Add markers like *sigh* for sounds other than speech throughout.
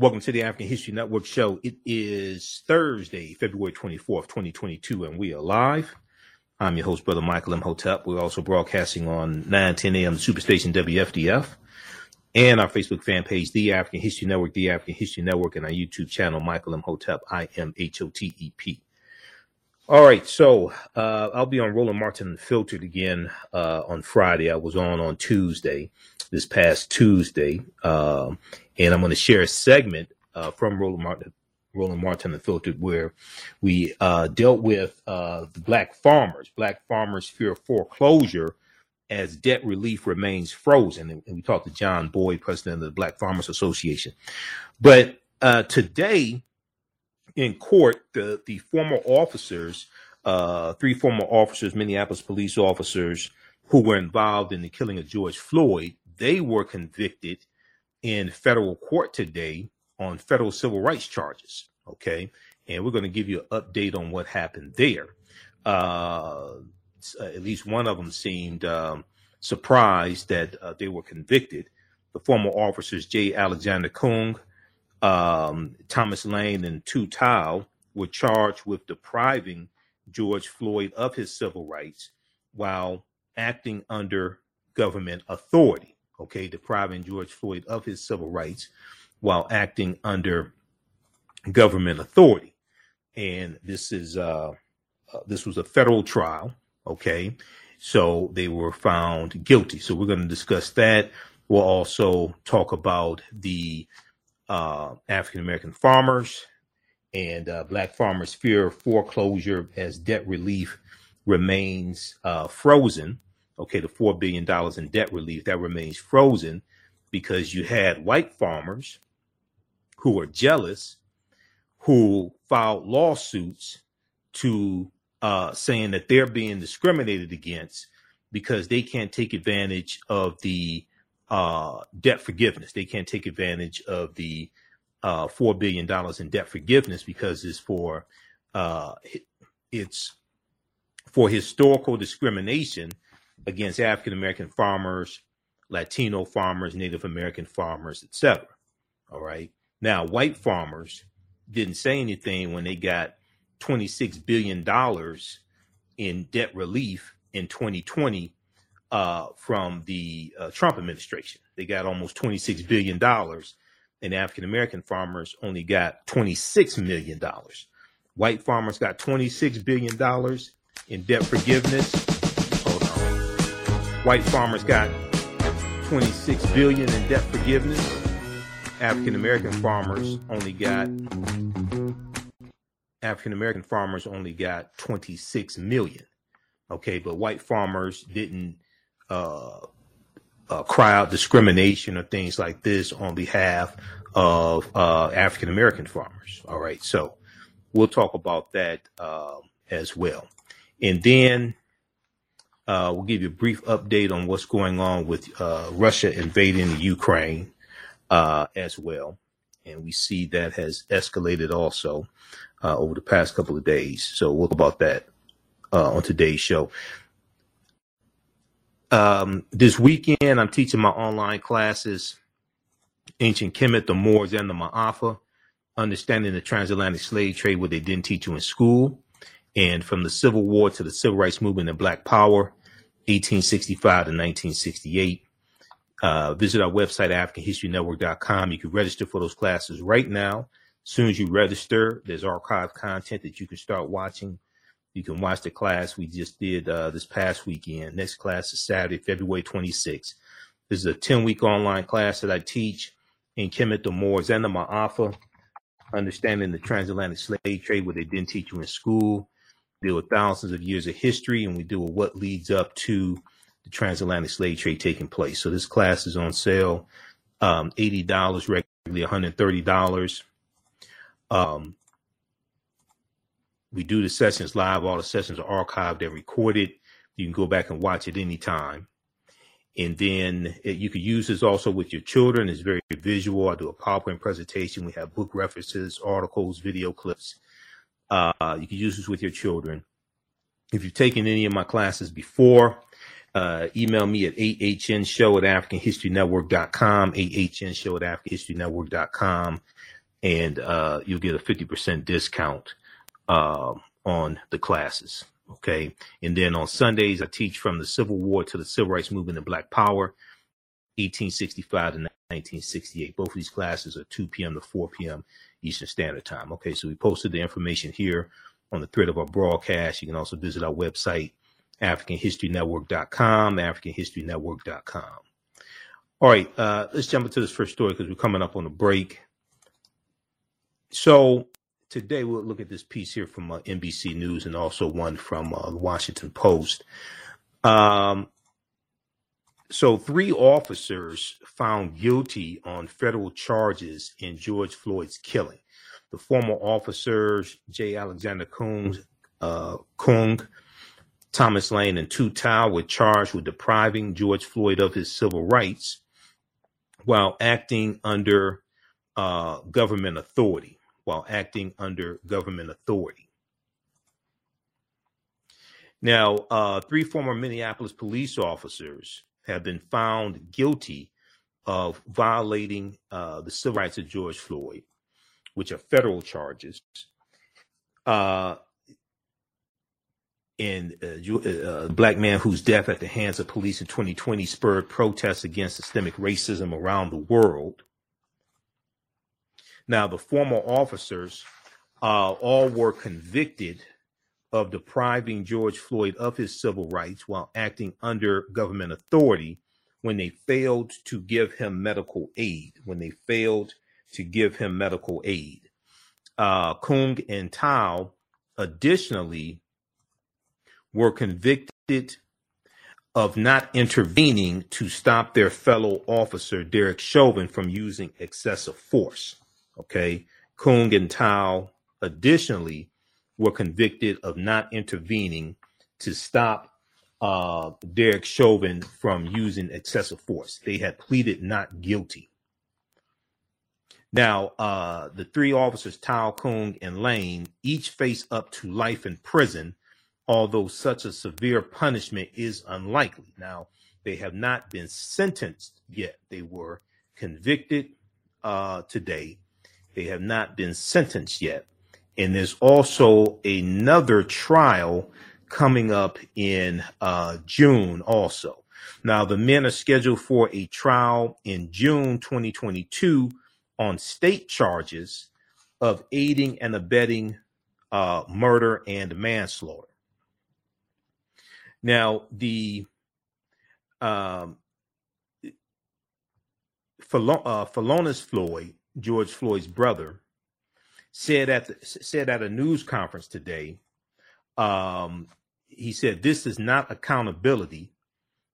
Welcome to the African History Network show. It is Thursday, February 24th, 2022, and we are live. I'm your host, Brother Michael M. Hotep. We're also broadcasting on 9 10 a.m. Superstation WFDF and our Facebook fan page, The African History Network, The African History Network, and our YouTube channel, Michael Imhotep, I M H O T E P. All right, so uh, I'll be on Roland Martin Unfiltered again uh, on Friday. I was on on Tuesday, this past Tuesday, um, and I'm going to share a segment uh, from Roland Martin, Roland Martin where we uh, dealt with uh, the black farmers. Black farmers fear foreclosure as debt relief remains frozen, and, and we talked to John Boyd, president of the Black Farmers Association. But uh, today in court, the the former officers, uh, three former officers, Minneapolis police officers who were involved in the killing of George Floyd, they were convicted in federal court today on federal civil rights charges. Okay, and we're going to give you an update on what happened there. Uh, at least one of them seemed um, surprised that uh, they were convicted. The former officers, J. Alexander Kueng, um, Thomas Lane and Tou Thao were charged with depriving George Floyd of his civil rights while acting under government authority. Okay, depriving George Floyd of his civil rights while acting under government authority. And this is uh, uh, this was a federal trial. Okay, so they were found guilty. So we're going to discuss that. We'll also talk about the uh, African American farmers and uh, black farmers fear of foreclosure as debt relief remains uh, frozen. Okay, the $4 billion in debt relief that remains frozen because you had white farmers who were jealous who filed lawsuits to uh, saying that they're being discriminated against because they can't take advantage of the uh, debt forgiveness. They can't take advantage of the uh, four billion dollars in debt forgiveness because it's for uh, it's for historical discrimination against African American farmers, Latino farmers, Native American farmers, etc. All right. Now, white farmers didn't say anything when they got twenty six billion dollars in debt relief in 2020 uh, from the uh, Trump administration. They got almost $26 billion, and African American farmers only got $26 million. White farmers got $26 billion in debt forgiveness. White farmers got 26 billion in debt forgiveness. African American farmers only got African American farmers only got 26 million. Okay, but white farmers didn't uh, uh, cry out discrimination or things like this on behalf of uh, African American farmers. All right, so we'll talk about that um, as well, and then uh, we'll give you a brief update on what's going on with uh, Russia invading Ukraine uh, as well, and we see that has escalated also over the past couple of days. So we'll talk about that on today's show um, this weekend, I'm teaching my online classes, Ancient Kemet, the Moors, and the Maafa, understanding the transatlantic slave trade, what they didn't teach you in school, and from the Civil War to the Civil Rights Movement and Black Power, 1865 to 1968. Uh, visit our website, AfricanHistoryNetwork.com. You can register for those classes right now. As soon as you register, there's archive content that you can start watching you can watch the class we just did uh, this past weekend. Next class is Saturday, February 26th. This is a 10 week online class that I teach in Kemet the Moors and the Maafa, understanding the transatlantic slave trade, what they didn't teach you in school. Deal with thousands of years of history, and we deal with what leads up to the transatlantic slave trade taking place. So this class is on sale, um, $80 regularly, $130. Um, we do the sessions live. All the sessions are archived and recorded. You can go back and watch it anytime. And then it, you can use this also with your children. It's very visual. I do a PowerPoint presentation. We have book references, articles, video clips. Uh, you can use this with your children. If you've taken any of my classes before, Uh, email me at ahnshow at africanhistorynetwork.com, ahnshow at africanhistorynetwork.com, and uh, you'll get a 50% discount uh, on the classes. Okay. And then on Sundays, I teach from the Civil War to the Civil Rights Movement and Black Power, 1865 to 1968. Both of these classes are 2 p.m. to 4 p.m. Eastern Standard Time. Okay. So we posted the information here on the thread of our broadcast. You can also visit our website, AfricanHistoryNetwork.com, AfricanHistoryNetwork.com. All right, uh, let's jump into this first story because we're coming up on a break. So today we'll look at this piece here from uh, NBC News and also one from uh, the Washington Post. Um, so three officers found guilty on federal charges in George Floyd's killing. The former officers, J. Alexander uh, Kueng Thomas Lane, and Tou Thao were charged with depriving George Floyd of his civil rights while acting under uh, government authority. While acting under government authority. Now, uh, three former Minneapolis police officers have been found guilty of violating uh, the civil rights of George Floyd, which are federal charges. Uh, and uh, uh, a black man whose death at the hands of police in 2020 spurred protests against systemic racism around the world. Now, the former officers uh, all were convicted of depriving George Floyd of his civil rights while acting under government authority when they failed to give him medical aid. When they failed to give him medical aid. Uh, Kueng and Thao additionally were convicted of not intervening to stop their fellow officer Derek Chauvin from using excessive force. Okay. Kueng and Thao additionally were convicted of not intervening to stop uh, Derek Chauvin from using excessive force. They had pleaded not guilty. Now, uh, the three officers, Thao, Kueng, and Lane, each face up to life in prison, although such a severe punishment is unlikely. Now, they have not been sentenced yet. They were convicted uh, today. They have not been sentenced yet. And there's also another trial coming up in uh, June also. Now, the men are scheduled for a trial in June 2022 on state charges of aiding and abetting uh, murder and manslaughter. Now, the um, uh, Floyd, George Floyd's brother, said at the, said at a news conference today. Um, he said, "This is not accountability.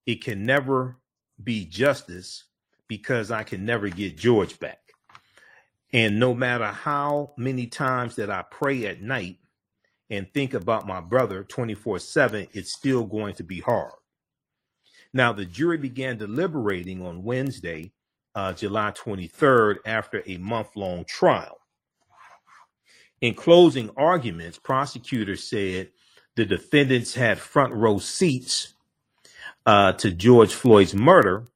It can never be justice because I can never get George back." And no matter how many times that I pray at night and think about my brother 24 7, it's still going to be hard. Now, the jury began deliberating on Wednesday, uh, July 23rd, after a month long trial. In closing arguments, prosecutors said the defendants had front row seats uh, to George Floyd's murder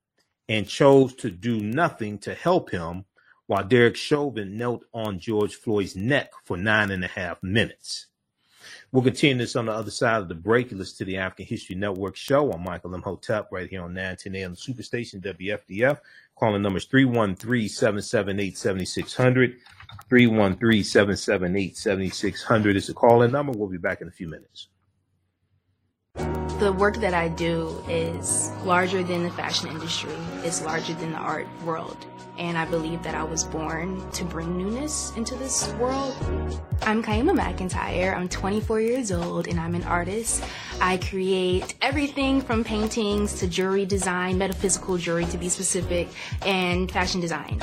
and chose to do nothing to help him while Derek Chauvin knelt on George Floyd's neck for nine and a half minutes. We'll continue this on the other side of the break. You listen to the African History Network show. I'm Michael Imhotep right here on 910 AM Superstation WFDF. Calling numbers 313-778-7600. 313-778-7600 is the call-in number. We'll be back in a few minutes. The work that I do is larger than the fashion industry. It's larger than the art world and I believe that I was born to bring newness into this world. I'm Kyemah McEntyre. I'm 24 years old and I'm an artist. I create everything from paintings to jewelry design, metaphysical jewelry to be specific, and fashion design.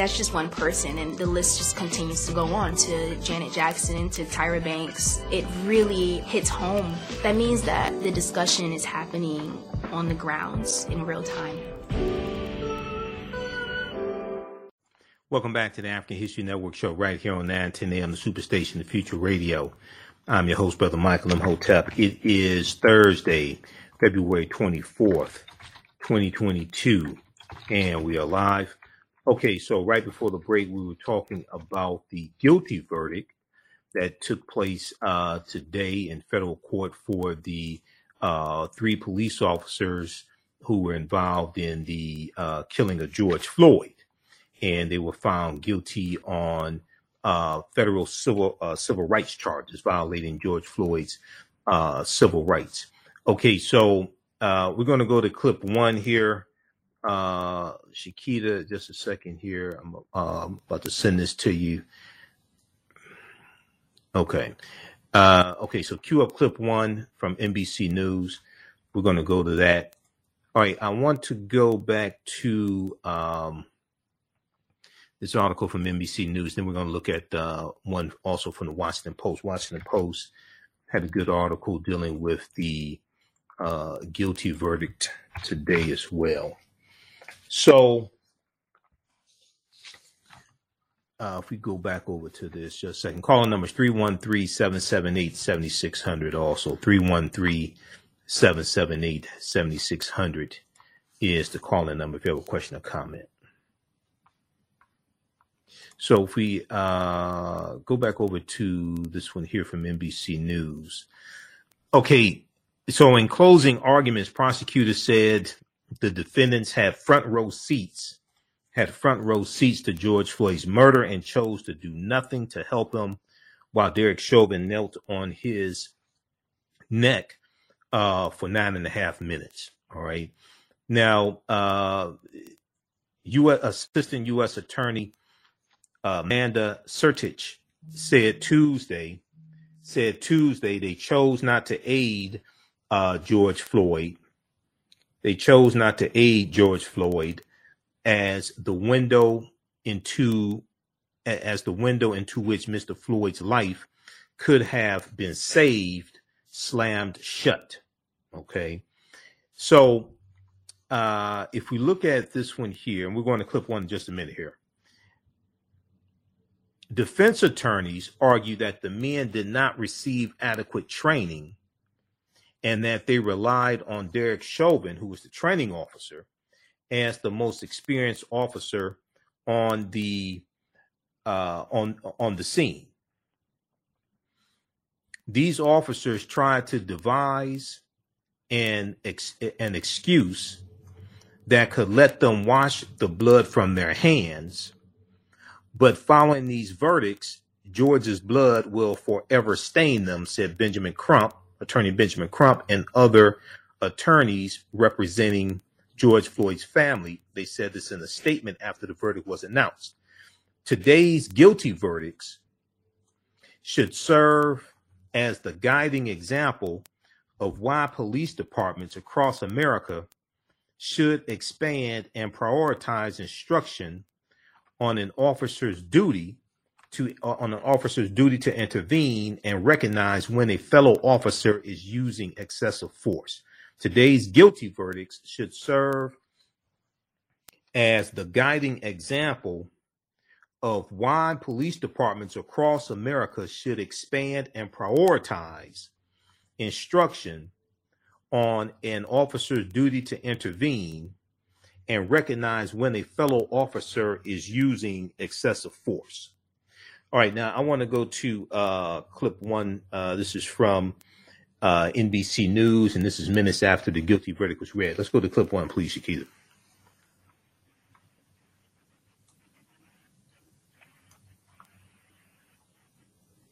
That's just one person, and the list just continues to go on to Janet Jackson, to Tyra Banks. It really hits home. That means that the discussion is happening on the grounds in real time. Welcome back to the African History Network show right here on 910 AM, the Superstation, the Future Radio. I'm your host, Brother Michael Imhotep. It is Thursday, February 24th, 2022, and we are live. Okay, so right before the break, we were talking about the guilty verdict that took place uh, today in federal court for the uh, three police officers who were involved in the uh, killing of George Floyd and they were found guilty on uh, federal civil uh, civil rights charges violating George Floyd's uh, civil rights. Okay, so we're going to go to clip one here. Uh, Shakita, just a second here. I'm um, about to send this to you. Okay. Uh, okay, so cue up clip one from NBC News. We're going to go to that. All right, I want to go back to um, this article from NBC News. Then we're going to look at uh, one also from the Washington Post. Washington Post had a good article dealing with the uh, guilty verdict today as well. So, uh, if we go back over to this just a second, calling number is 313 778 7600. Also, 313 778 7600 is the calling number if you have a question or comment. So if we uh, go back over to this one here from NBC News. Okay, so in closing arguments, prosecutors said the defendants had front row seats, had front row seats to George Floyd's murder and chose to do nothing to help him while Derek Chauvin knelt on his neck uh, for nine and a half minutes. All right. Now, uh, U.S. Assistant U.S. Attorney uh, Amanda Sertich said Tuesday, said Tuesday they chose not to aid uh, George Floyd. They chose not to aid George Floyd as the window into as the window into which Mr. Floyd's life could have been saved slammed shut. Okay. So uh, if we look at this one here, and we're going to clip one in just a minute here. Defense attorneys argue that the men did not receive adequate training and that they relied on Derek Chauvin, who was the training officer, as the most experienced officer on the uh, on on the scene. These officers tried to devise an ex- an excuse that could let them wash the blood from their hands but following these verdicts, George's blood will forever stain them, said Benjamin Crump, attorney Benjamin Crump, and other attorneys representing George Floyd's family. They said this in a statement after the verdict was announced. Today's guilty verdicts should serve as the guiding example of why police departments across America should expand and prioritize instruction on an officer's duty to uh, on an officer's duty to intervene and recognize when a fellow officer is using excessive force. Today's guilty verdicts should serve as the guiding example of why police departments across America should expand and prioritize instruction on an officer's duty to intervene and recognize when a fellow officer is using excessive force. All right, now I want to go to uh, clip one. Uh, this is from uh, NBC News, and this is minutes after the guilty verdict was read. Let's go to clip one, please, Shakita.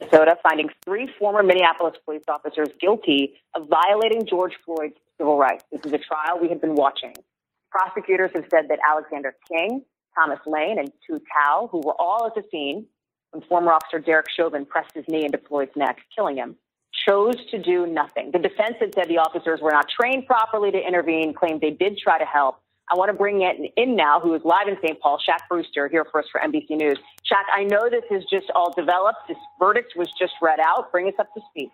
Minnesota finding three former Minneapolis police officers guilty of violating George Floyd's civil rights. This is a trial we have been watching. Prosecutors have said that Alexander King, Thomas Lane, and Tou Thao, who were all at the scene when former officer Derek Chauvin pressed his knee into Floyd's neck, killing him, chose to do nothing. The defense had said the officers were not trained properly to intervene, claimed they did try to help, I want to bring in, in now, who is live in St. Paul, Shaq Brewster, here for us for NBC News. Shaq, I know this is just all developed. This verdict was just read out. Bring us up to speed.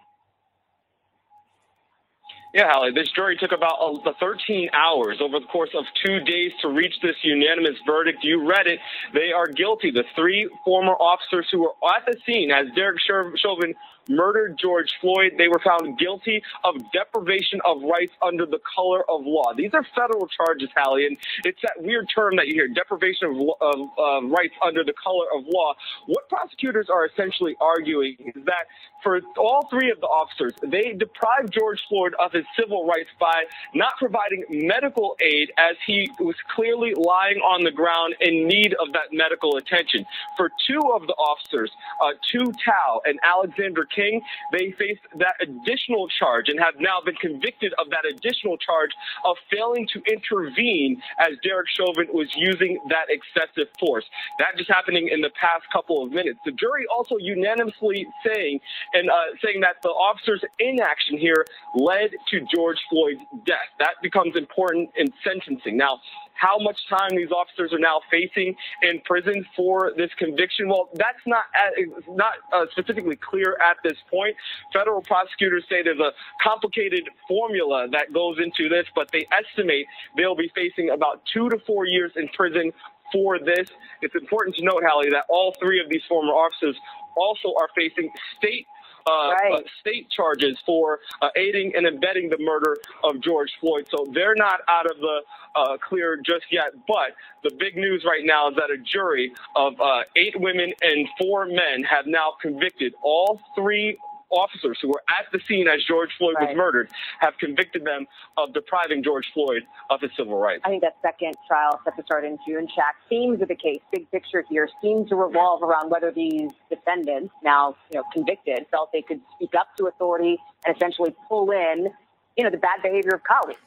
Yeah, Hallie, this jury took about uh, 13 hours over the course of two days to reach this unanimous verdict. You read it. They are guilty. The three former officers who were at the scene as Derek Chauvin murdered George Floyd. They were found guilty of deprivation of rights under the color of law. These are federal charges, Hallie, and it's that weird term that you hear, deprivation of, of rights under the color of law. What prosecutors are essentially arguing is that for all three of the officers, they deprived George Floyd of his civil rights by not providing medical aid as he was clearly lying on the ground in need of that medical attention. For two of the officers, uh, Tou Thao and Alexander King, they faced that additional charge and have now been convicted of that additional charge of failing to intervene as Derek Chauvin was using that excessive force. That just happening in the past couple of minutes. The jury also unanimously saying and uh, saying that the officer's inaction here led to George Floyd's death. That becomes important in sentencing. Now, how much time these officers are now facing in prison for this conviction. Well, that's not not uh, specifically clear at this point. Federal prosecutors say there's a complicated formula that goes into this, but they estimate they'll be facing about two to four years in prison for this. It's important to note, Hallie, that all three of these former officers also are facing state uh, right. uh, state charges for uh, aiding and abetting the murder of George Floyd. So they're not out of the uh, clear just yet. But the big news right now is that a jury of uh, eight women and four men have now convicted all three officers who were at the scene as George Floyd right. was murdered have convicted them of depriving George Floyd of his civil rights. I think that second trial set to start in June. Shaq, themes of the case, big picture here, seem to revolve around whether these defendants, now you know convicted, felt they could speak up to authority and essentially pull in, you know, the bad behavior of colleagues.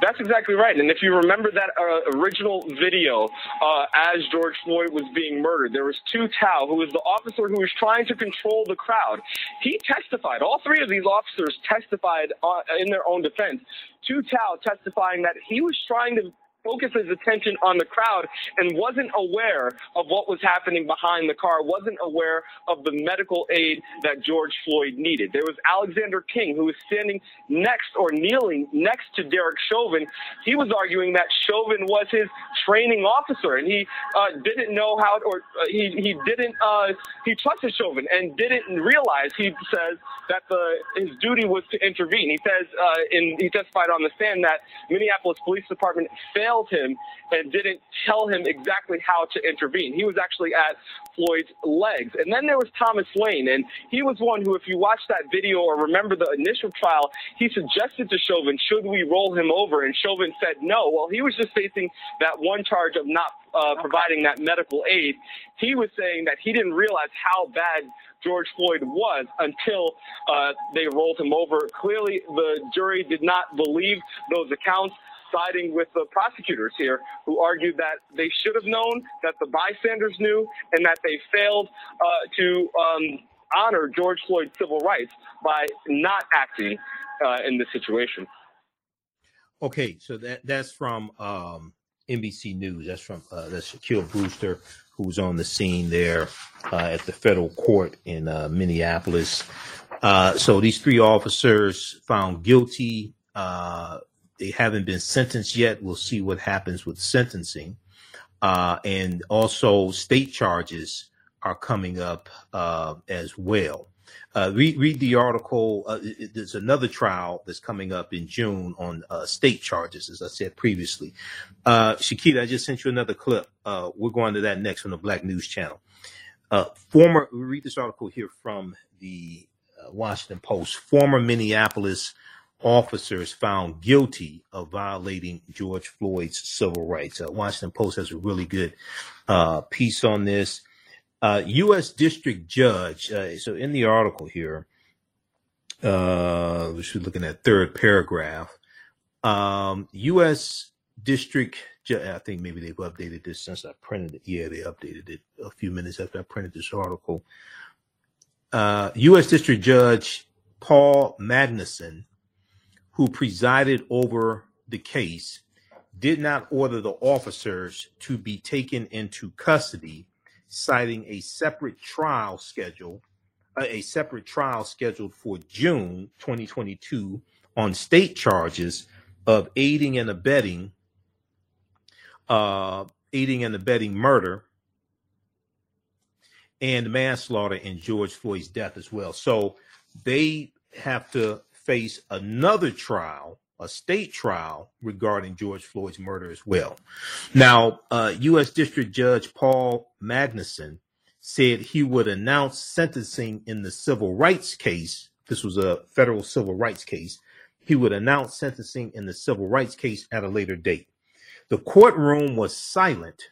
That's exactly right. And if you remember that uh, original video uh, as George Floyd was being murdered, there was Tou Thao, who was the officer who was trying to control the crowd. He testified. All three of these officers testified uh, in their own defense. Tou Thao testifying that he was trying to focused his attention on the crowd and wasn't aware of what was happening behind the car, wasn't aware of the medical aid that George Floyd needed. There was Alexander King, who was standing next or kneeling next to Derek Chauvin. He was arguing that Chauvin was his training officer and he uh, didn't know how, or uh, he, he didn't, uh, he trusted Chauvin and didn't realize, he says, that the, his duty was to intervene. He says, uh, in, he testified on the stand that Minneapolis Police Department failed failed him and didn't tell him exactly how to intervene. He was actually at Floyd's legs. And then there was Thomas Lane, and he was one who, if you watch that video or remember the initial trial, he suggested to Chauvin, should we roll him over? And Chauvin said no. Well, he was just facing that one charge of not uh, providing that medical aid. He was saying that he didn't realize how bad George Floyd was until uh, they rolled him over. Clearly, the jury did not believe those accounts siding with the prosecutors here who argued that they should have known, that the bystanders knew, and that they failed uh, to um, honor George Floyd's civil rights by not acting uh, in this situation. Okay, so that that's from um, NBC News. That's from uh, that's Shaquille Brewster, who was on the scene there uh, at the federal court in uh, Minneapolis. Uh, so these three officers found guilty uh, they haven't been sentenced yet. We'll see what happens with sentencing. Uh, and also state charges are coming up uh, as well. Uh, read, read the article. Uh, there's another trial that's coming up in June on uh, state charges, as I said previously. Uh, Shakita, I just sent you another clip. Uh, we're going to that next on the Black News Channel. Former, read this article here from the Washington Post. Former Minneapolis officers found guilty of violating George Floyd's civil rights. Uh, Washington Post has a really good uh, piece on this. Uh, U.S. District Judge, uh, so in the article here, uh, we're looking at third paragraph. Um, U.S. District, Judge, I think maybe they've updated this since I printed it. Yeah, they updated it a few minutes after I printed this article. U.S. Uh, District Judge Paul Magnuson who presided over the case did not order the officers to be taken into custody, citing a separate trial schedule, uh, a separate trial scheduled for June 2022 on state charges of aiding and abetting, uh, aiding and abetting murder and manslaughter in George Floyd's death as well. So they have to face another trial a state trial regarding George Floyd's murder as well. Now, uh, U.S. District Judge Paul Magnuson said he would announce sentencing in the civil rights case. This was a federal civil rights case. He would announce sentencing in the civil rights case at a later date. The courtroom was silent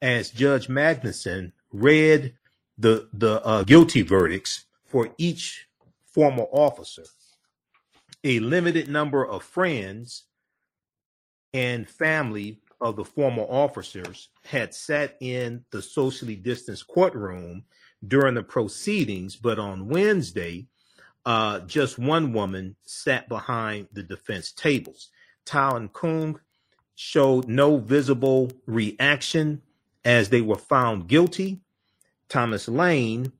as Judge Magnuson read the the uh, guilty verdicts for each former officer a limited number of friends and family of the former officers had sat in the socially distanced courtroom during the proceedings, but on Wednesday, uh, just one woman sat behind the defense tables. Thao and Kueng showed no visible reaction as they were found guilty. Thomas Lane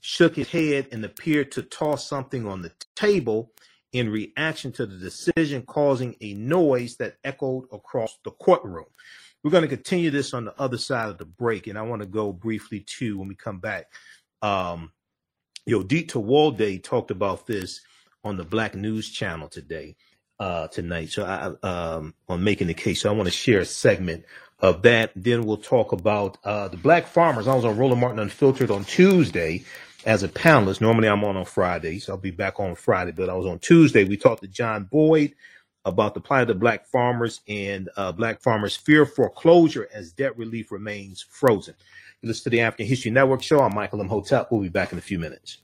shook his head and appeared to toss something on the table in reaction to the decision, causing a noise that echoed across the courtroom. We're going to continue this on the other side of the break, and I want to go briefly to when we come back. Um, Yodit Tewolde talked about this on the Black News Channel today, uh, tonight. So I, um, on making the case, so I want to share a segment of that. Then we'll talk about uh, the Black Farmers. I was on Roland Martin Unfiltered on Tuesday as a panelist. Normally I'm on on Fridays. I'll be back on Friday, but I was on Tuesday. We talked to John Boyd about the plight of the black farmers and uh, black farmers fear foreclosure as debt relief remains frozen. You listen to the African History Network show. I'm Michael Imhotep. We'll be back in a few minutes.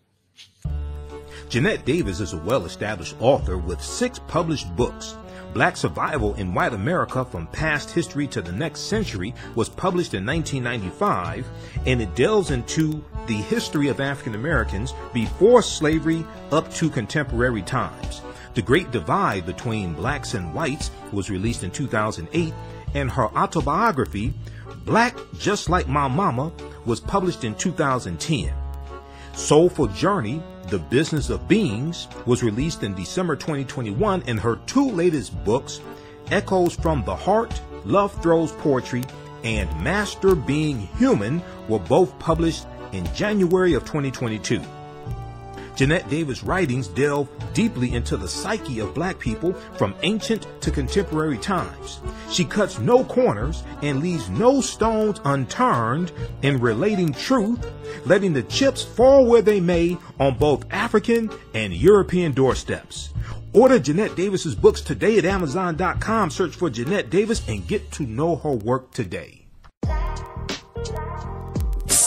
Jeanette Davis is a well-established author with six published books. Black Survival in White America from Past History to the Next Century was published in 1995, and it delves into the history of African Americans before slavery up to contemporary times. The Great Divide Between Blacks and Whites was released in 2008, and her autobiography, Black Just Like My Mama, was published in 2010. Soulful Journey the Business of Beings was released in December 2021, and her two latest books, Echoes from the Heart, Love Throws Poetry, and Master Being Human, were both published in January of 2022. Jeanette Davis' writings delve deeply into the psyche of black people from ancient to contemporary times. She cuts no corners and leaves no stones unturned in relating truth, letting the chips fall where they may on both African and European doorsteps. Order Jeanette Davis's books today at Amazon.com. Search for Jeanette Davis and get to know her work today.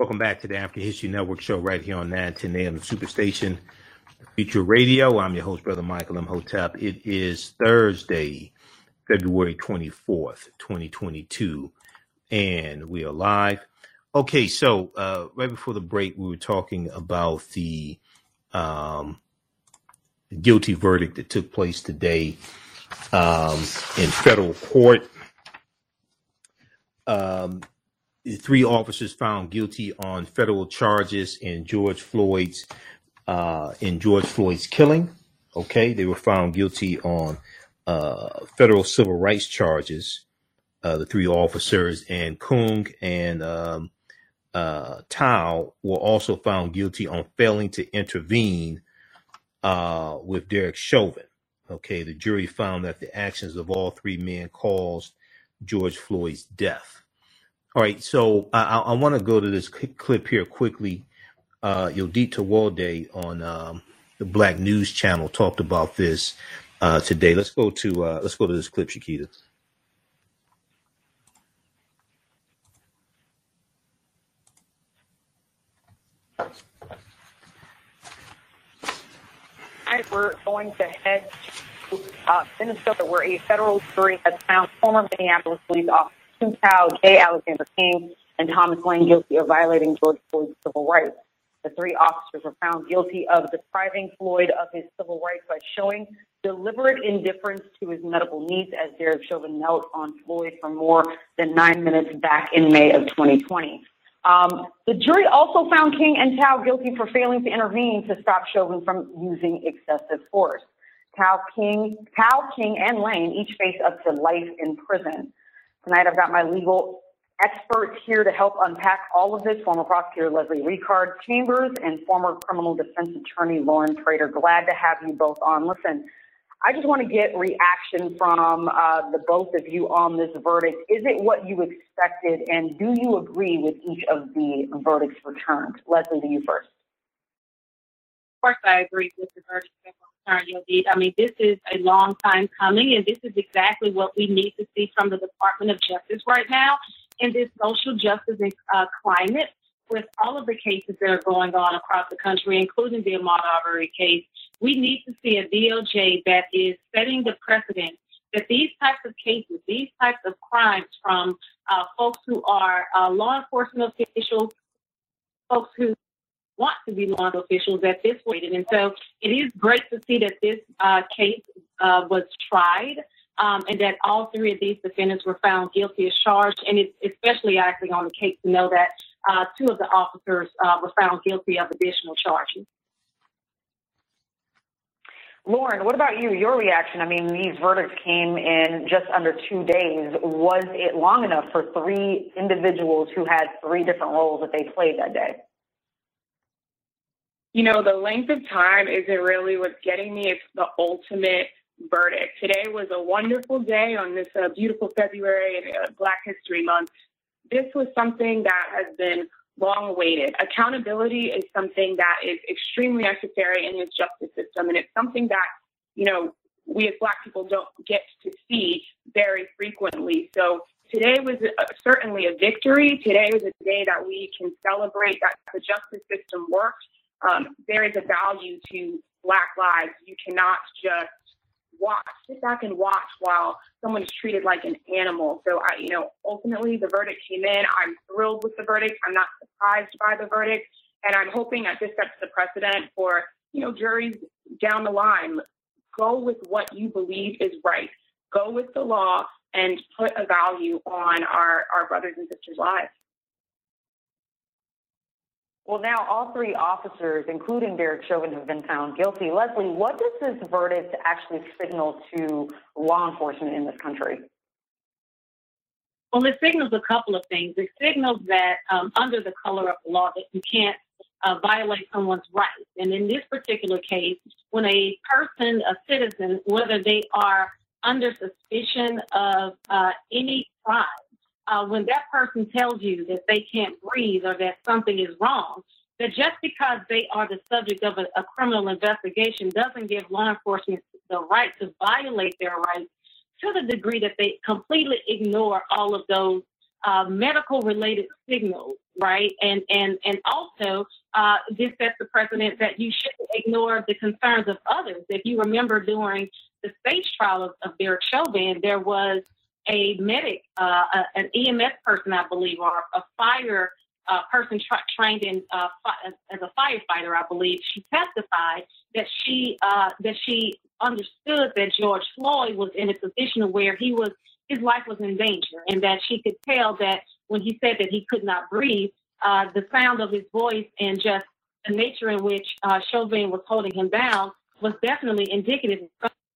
Welcome back to the African History Network show right here on 910 AM Superstation Future Radio. I'm your host, Brother Michael M. Imhotep. It is Thursday, February 24th, 2022, and we are live. Okay, so uh, right before the break, we were talking about the um, guilty verdict that took place today um, in federal court. Um, three officers found guilty on federal charges in George Floyd's uh, in George Floyd's killing. Okay, they were found guilty on uh, federal civil rights charges. Uh, the three officers and Kueng and um, uh, Thao were also found guilty on failing to intervene uh, with Derek Chauvin. Okay, the jury found that the actions of all three men caused George Floyd's death. All right, so I, I want to go to this clip here quickly. Uh, Yodit Tewolde on um, the Black News Channel talked about this uh, today. Let's go to uh, let's go to this clip, Shakita. We're going to head to uh, Minnesota, where a federal jury has found former Minneapolis police officer. Tung Thao, J. Alexander King and Thomas Lane guilty of violating George Floyd's civil rights. The three officers were found guilty of depriving Floyd of his civil rights by showing deliberate indifference to his medical needs as Derek Chauvin knelt on Floyd for more than nine minutes back in May of 2020. Um, the jury also found King and Thao guilty for failing to intervene to stop Chauvin from using excessive force. Thao King, Thao Kueng, and Lane each face up to life in prison. Tonight, I've got my legal experts here to help unpack all of this. Former prosecutor Leslie Ricard Chambers and former criminal defense attorney Lauren Prater. Glad to have you both on. Listen, I just want to get reaction from uh, the both of you on this verdict. Is it what you expected, and do you agree with each of the verdicts returned? Leslie, to you first. Course, I agree with the verdict returned, Yodit. I mean, this is a long time coming, and this is exactly what we need to see from the Department of Justice right now in this social justice uh, climate with all of the cases that are going on across the country, including the Ahmaud Arbery case we need to see a DOJ that is setting the precedent that these types of cases, these types of crimes from uh, folks who are uh, law enforcement officials, folks who want to be law officials at this point. And so it is great to see that this uh, case uh, was tried um, and that all three of these defendants were found guilty as charged. And it's especially icing on the case to know that uh, two of the officers uh, were found guilty of additional charges. Lauren, what about you? Your reaction? I mean, these verdicts came in just under two days. Was it long enough for three individuals who had three different roles that they played that day? You know, the length of time isn't really what's getting me. It's the ultimate verdict. Today was a wonderful day on this uh, beautiful February and uh, Black History Month. This was something that has been long awaited. Accountability is something that is extremely necessary in this justice system, and it's something that, you know, we as Black people don't get to see very frequently. So today was a, certainly a victory. Today was a day that we can celebrate that the justice system worked. Um, there is a value to Black lives. You cannot just watch, sit back and watch while someone is treated like an animal. So I, you know, ultimately the verdict came in. I'm thrilled with the verdict. I'm not surprised by the verdict. And I'm hoping that this sets the precedent for, you know, juries down the line. Go with what you believe is right. Go with the law and put a value on our, our brothers and sisters' lives. Well, now all three officers, including Derek Chauvin, have been found guilty. Leslie, what does this verdict actually signal to law enforcement in this country? Well, it signals a couple of things. It signals that um, under the color of the law, that you can't uh, violate someone's rights. And in this particular case, when a person, a citizen, whether they are under suspicion of uh, any crime, uh, when that person tells you that they can't breathe or that something is wrong, that just because they are the subject of a, a criminal investigation doesn't give law enforcement the right to violate their rights to the degree that they completely ignore all of those uh, medical related signals, right? And and and also uh, this sets the precedent that you shouldn't ignore the concerns of others. If you remember during the stage trial of, of Derek Chauvin, there was a medic, uh, an EMS person, I believe, or a fire uh, person tra- trained in uh, fi- as a firefighter, I believe. She testified that she uh, that she understood that George Floyd was in a position where he was his life was in danger, and that she could tell that when he said that he could not breathe, uh, the sound of his voice and just the nature in which uh, Chauvin was holding him down was definitely indicative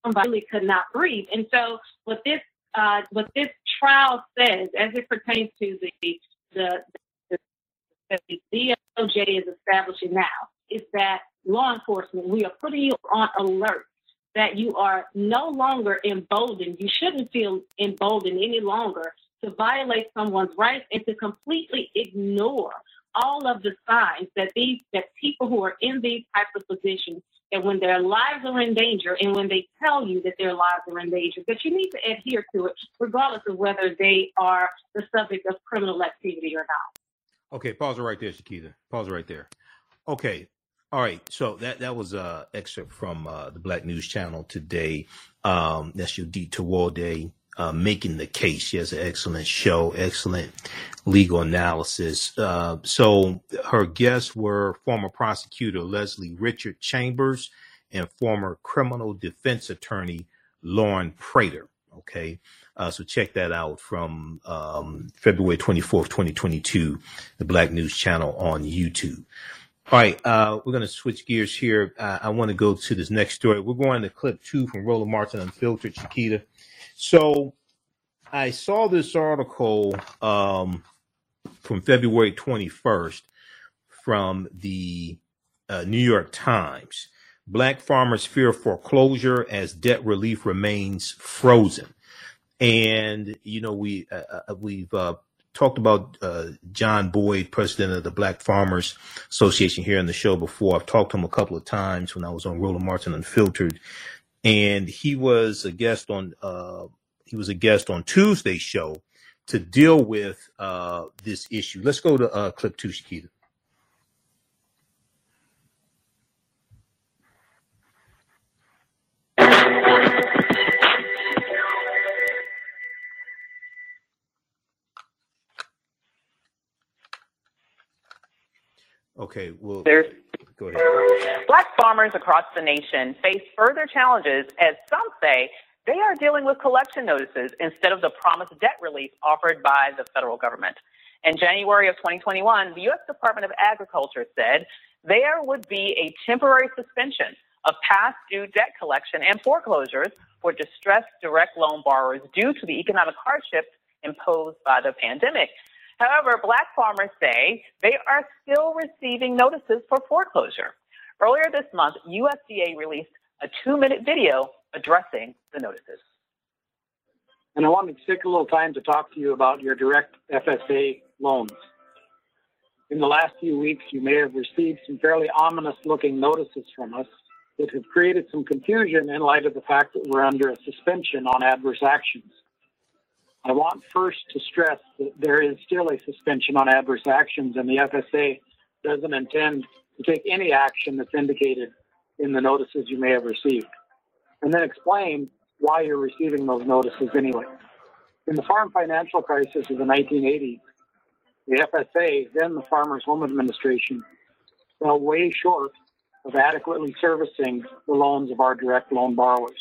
somebody really could not breathe. And so, what this uh, what this trial says, as it pertains to the the, the, the DOJ is establishing now, is that law enforcement, we are putting you on alert that you are no longer emboldened. You shouldn't feel emboldened any longer to violate someone's rights and to completely ignore all of the signs that these that people who are in these types of positions that when their lives are in danger and when they tell you that their lives are in danger, that you need to adhere to it, regardless of whether they are the subject of criminal activity or not. Okay, pause right there, Shakita. Pause right there. Okay. All right. So that that was a excerpt from uh, the Black News Channel today. Um, that's your D Day uh, making the case. She has an excellent show, excellent legal analysis. Uh, so her guests were former prosecutor Leslie Richard Chambers and former criminal defense attorney Lauren Prater. Okay. Uh, so check that out from um, February 24th, 2022, the Black News Channel on YouTube. All right, uh, we're going to switch gears here. Uh, I want to go to this next story. We're going to clip two from Roland Martin Unfiltered, Chiquita. So I saw this article um, from February 21st from the uh, New York Times. Black farmers fear foreclosure as debt relief remains frozen. And, you know, we, uh, uh we've, uh, talked about uh, John Boyd, president of the Black Farmers Association, here on the show before. I've talked to him a couple of times when I was on Roland Martin Unfiltered, and he was a guest on uh, he was a guest on Tuesday's show to deal with uh, this issue. Let's go to uh, clip two, Shakita. Okay, well, There's, go ahead. Black farmers across the nation face further challenges as some say they are dealing with collection notices instead of the promised debt relief offered by the federal government. In January of 2021, the U.S. Department of Agriculture said there would be a temporary suspension of past due debt collection and foreclosures for distressed direct loan borrowers due to the economic hardships imposed by the pandemic. However, black farmers say they are still receiving notices for foreclosure. Earlier this month, USDA released a two minute video addressing the notices. And I wanted to take a little time to talk to you about your direct FSA loans. In the last few weeks, you may have received some fairly ominous looking notices from us that have created some confusion in light of the fact that we're under a suspension on adverse actions. I want first to stress that there is still a suspension on adverse actions, and the FSA doesn't intend to take any action that's indicated in the notices you may have received. And then explain why you're receiving those notices anyway. In the farm financial crisis of the 1980s, the FSA, then the Farmers Home Administration, fell way short of adequately servicing the loans of our direct loan borrowers.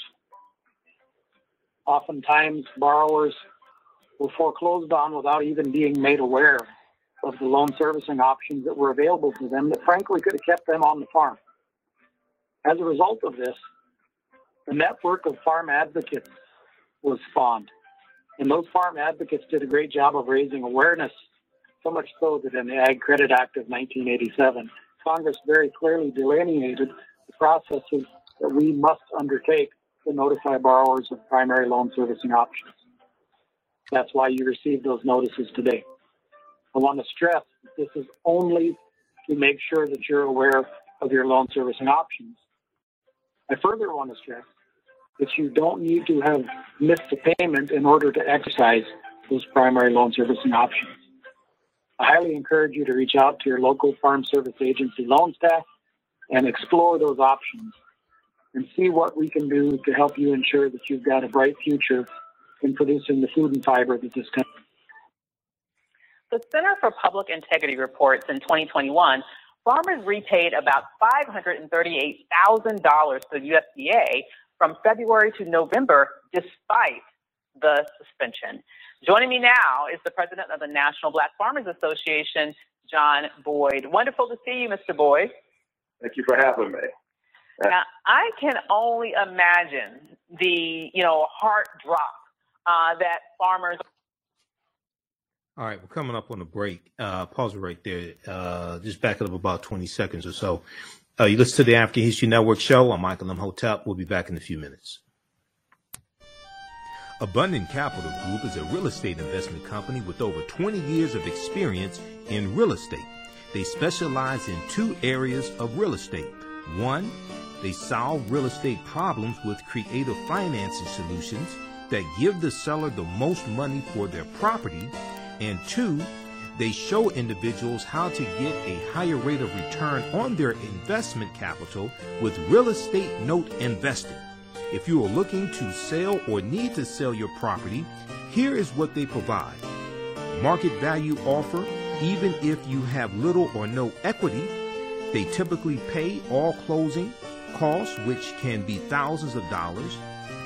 Oftentimes, borrowers were foreclosed on without even being made aware of the loan servicing options that were available to them that frankly could have kept them on the farm. As a result of this, a network of farm advocates was spawned. And those farm advocates did a great job of raising awareness, so much so that in the Ag Credit Act of 1987, Congress very clearly delineated the processes that we must undertake to notify borrowers of primary loan servicing options. That's why you received those notices today. I want to stress that this is only to make sure that you're aware of your loan servicing options. I further want to stress that you don't need to have missed a payment in order to exercise those primary loan servicing options. I highly encourage you to reach out to your local farm service agency loan staff and explore those options and see what we can do to help you ensure that you've got a bright future in producing the food and fiber that this country. The Center for Public Integrity reports in 2021 farmers repaid about $538,000 to the USDA from February to November despite the suspension. Joining me now is the president of the National Black Farmers Association, John Boyd. Wonderful to see you, Mr. Boyd. Thank you for having me. Now, I can only imagine the, you know, heart drop uh, that farmers. All right, we're coming up on a break. Uh, pause right there. Uh, just back it up about 20 seconds or so. Uh, you listen to the African History Network show. I'm Michael Imhotep. We'll be back in a few minutes. Abundant Capital Group is a real estate investment company with over 20 years of experience in real estate. They specialize in two areas of real estate. One, they solve real estate problems with creative financing solutions that give the seller the most money for their property, and two, They show individuals how to get a higher rate of return on their investment capital with real estate note investing. If you are looking to sell or need to sell your property, here is what they provide. Market value offer, even if you have little or no equity, they typically pay all closing costs, which can be thousands of dollars.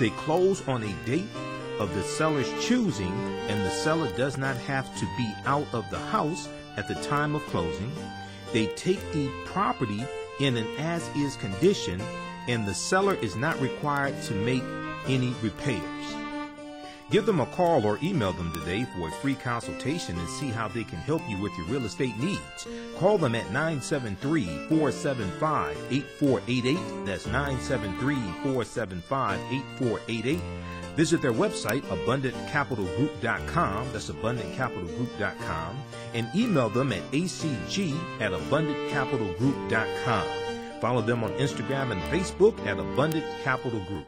They close on a date of the seller's choosing, and the seller does not have to be out of the house at the time of closing. They take the property in an as is condition, and the seller is not required to make any repairs. Give them a call or email them today for a free consultation and see how they can help you with your real estate needs. Call them at 973 475 8488. That's 973 475 8488. Visit their website, abundantcapitalgroup.com. That's abundantcapitalgroup.com. And email them at acg at abundantcapitalgroup.com. Follow them on Instagram and Facebook at Abundant Capital Group.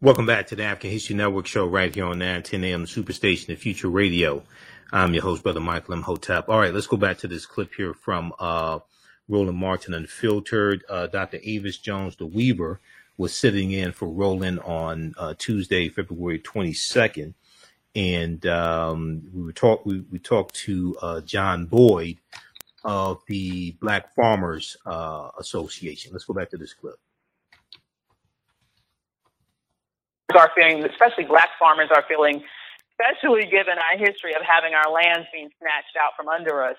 Welcome back to the African History Network show right here on 910 AM Superstation, the Future Radio. I'm your host, Brother Michael Imhotep. All right, let's go back to this clip here from uh, Roland Martin Unfiltered. Uh, Dr. Avis Jones-DeWeever, was sitting in for Roland on uh, Tuesday, February 22nd. And um, we were talk we, we talked to uh, John Boyd of the Black Farmers uh, Association. Let's go back to this clip. Are feeling, especially black farmers are feeling, especially given our history of having our lands being snatched out from under us.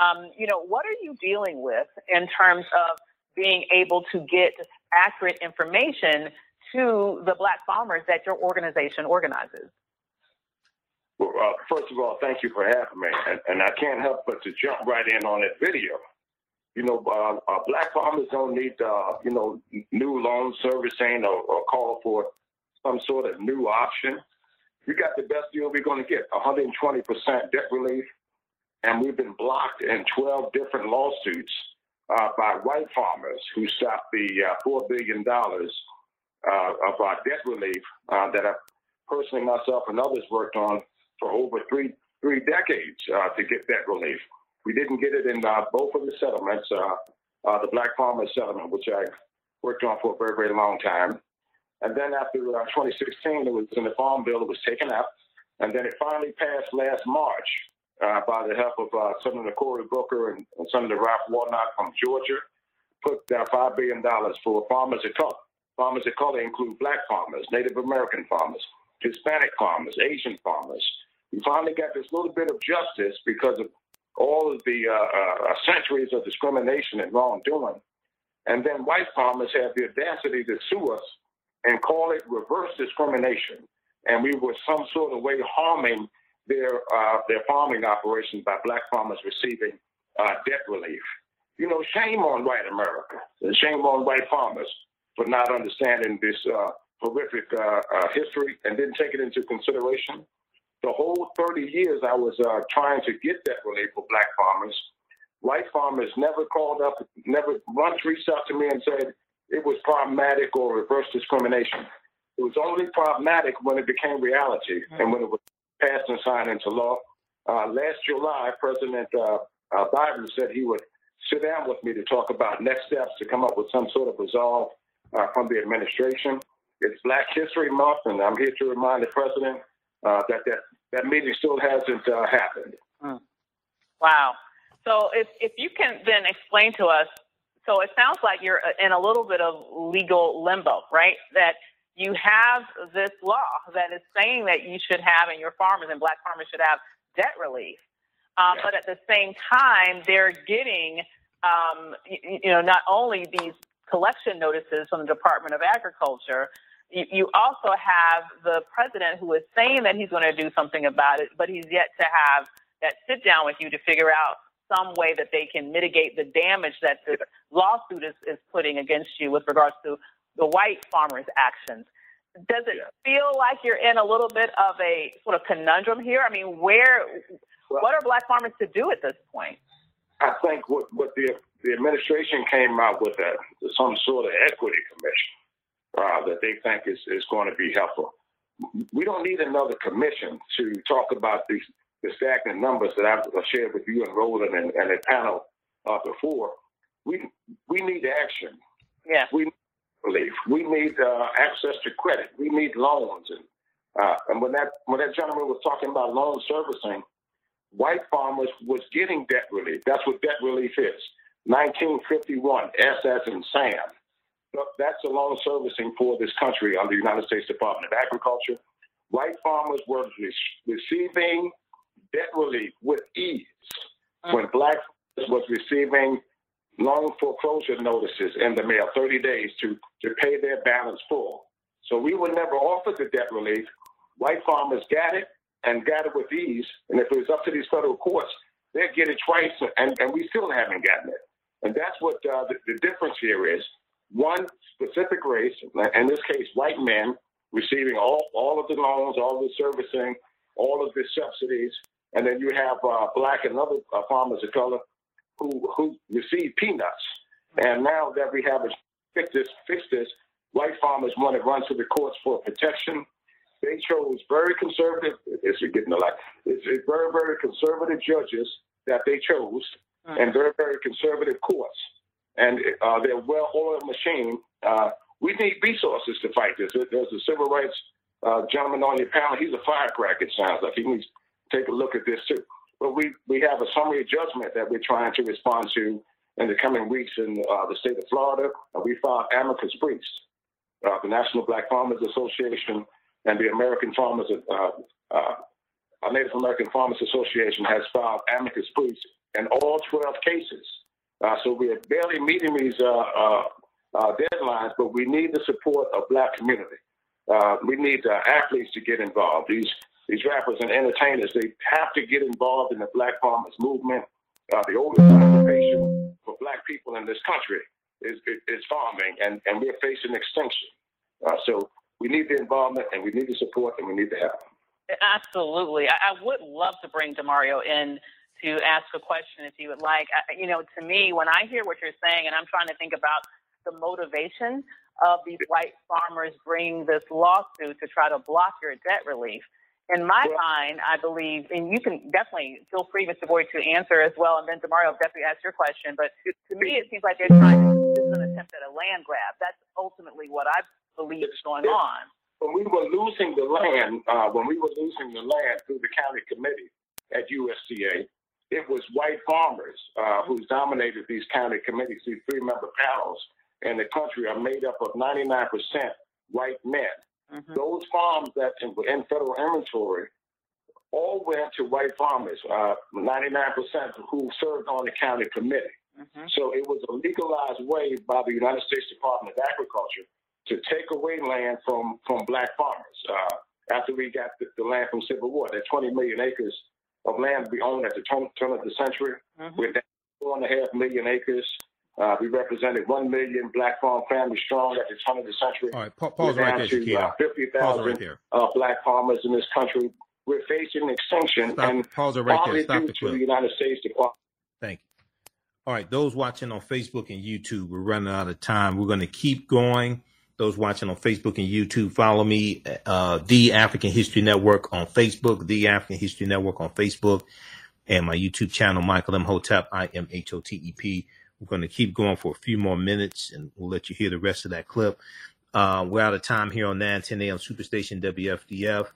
Um, you know, what are you dealing with in terms of being able to get accurate information to the black farmers that your organization organizes? Well, uh, first of all, thank you for having me. And, and, I can't help but to jump right in on that video. You know, uh, uh, black farmers don't need, uh, you know, new loan servicing or, or call for some sort of new option, you got the best deal we're going to get 120% debt relief. And we've been blocked in 12 different lawsuits uh, by white farmers who stopped the uh, $4 billion uh, of our debt relief uh, that I personally, myself, and others worked on for over three, three decades uh, to get that relief. We didn't get it in uh, both of the settlements, the Black Farmers Settlement, which I worked on for a very, very long time. And then after uh, 2016, it was in the Farm Bill, it was taken out. And then it finally passed last March uh, by the help of uh, Senator Cory Booker and, and Senator Raphael Warnock from Georgia, put uh, $5 billion for farmers of color. Farmers of color include black farmers, Native American farmers, Hispanic farmers, Asian farmers. We finally got this little bit of justice because of all of the uh, uh, centuries of discrimination and wrongdoing. And then white farmers have the audacity to sue us and call it reverse discrimination. And we were some sort of way harming their uh, their farming operations by black farmers receiving uh, debt relief. You know, shame on white America, shame on white farmers for not understanding this uh, horrific uh, uh, history and didn't take it into consideration. The whole 30 years I was uh, trying to get that relief for black farmers, white farmers never called up, never once reached out to me and said, it was problematic or reverse discrimination. It was only problematic when it became reality mm-hmm. and when it was passed and signed into law. Uh, last July, President uh, uh, Biden said he would sit down with me to talk about next steps to come up with some sort of resolve uh, from the administration. It's Black History Month, and I'm here to remind the president uh, that, that that meeting still hasn't uh, happened. Mm. Wow. So if, if you can then explain to us so it sounds like you're in a little bit of legal limbo, right? That you have this law that is saying that you should have, and your farmers and black farmers should have debt relief. Um, yeah. But at the same time, they're getting, um, you, you know, not only these collection notices from the Department of Agriculture, you, you also have the president who is saying that he's going to do something about it, but he's yet to have that sit down with you to figure out some way that they can mitigate the damage that the lawsuit is, is putting against you with regards to the white farmers' actions. Does it feel like you're in a little bit of a sort of conundrum here? I mean, where, what are black farmers to do at this point? I think what, what the the administration came out with a, some sort of equity commission uh, that they think is, is going to be helpful. We don't need another commission to talk about these the stagnant numbers that I've shared with you and Roland and, and the panel uh, before. We we need action. Yeah. We need relief. We need uh, access to credit. We need loans. And uh, and when that when that gentleman was talking about loan servicing, white farmers was getting debt relief. That's what debt relief is. 1951, S as and Sam. That's the loan servicing for this country under the United States Department of Agriculture. White farmers were receiving debt relief with ease mm-hmm. when black farmers was receiving loan foreclosure notices in the mail 30 days to, to pay their balance full. So we were never offered the debt relief. White farmers got it and got it with ease. And if it was up to these federal courts, they'd get it twice, and, and we still haven't gotten it. And that's what uh, the, the difference here is. One specific race, in this case, white men, receiving all, all of the loans, all of the servicing, all of the subsidies, and then you have uh, black and other uh, farmers of color who who receive peanuts. And now that we have fix this, fix this, white farmers want to run to the courts for protection. They chose very conservative. It's getting a lot. It's very very conservative judges that they chose, and very very conservative courts. And uh, they're well-oiled machine. Uh, we need resources to fight this. There's a civil rights uh, gentleman on your panel. He's a firecracker. It sounds like he needs take a look at this too. But we, we have a summary judgment that we're trying to respond to in the coming weeks in uh, the state of Florida. Uh, we filed amicus briefs. Uh, the National Black Farmers Association and the American Farmers, uh, uh, Native American Farmers Association has filed amicus briefs in all 12 cases. Uh, so we are barely meeting these deadlines, but we need the support of black community. we need athletes to get involved. These these rappers and entertainers, they have to get involved in the Black Farmers movement. Uh, the oldest occupation for Black people in this country is, is farming, and, and we're facing extinction. Uh, so we need the involvement, and we need the support, and we need the help. Absolutely. I, I would love to bring Damario in to ask a question if you would like. I, you know, to me, when I hear what you're saying, and I'm trying to think about the motivation of these white farmers bringing this lawsuit to try to block your debt relief in my well, mind, I believe, and you can definitely feel free, Mr. Boyd, to answer as well, and then Damario definitely ask your question. But to me, it seems like they're trying to, this is an attempt at a land grab. That's ultimately what I believe is going on. When we were losing the land, uh, when we were losing the land through the county committee at USDA, it was white farmers uh, who dominated these county committees. These three-member panels in the country are made up of 99% white men. Mm-hmm. Those farms that were in federal inventory all went to white farmers, uh, 99% who served on the county committee. Mm-hmm. So it was a legalized way by the United States Department of Agriculture to take away land from, from black farmers. Uh, after we got the, the, land from Civil War, that 20 million acres of land we owned at the turn, turn of the century, mm-hmm. we're down four and a half million acres. Uh, we represented 1 million black farm families strong at the turn of the century. All right, pa- pause right there, to, uh, 50,000 right uh, black farmers in this country. We're facing extinction. Stop, and pause right there. Stop the clip. The United States Department. Thank you. All right, those watching on Facebook and YouTube, we're running out of time. We're going to keep going. Those watching on Facebook and YouTube, follow me, uh, The African History Network on Facebook, The African History Network on Facebook, and my YouTube channel, Michael Imhotep, I M H O T E P. We're going to keep going for a few more minutes and we'll let you hear the rest of that clip. Uh, we're out of time here on 910 AM Superstation WFDF.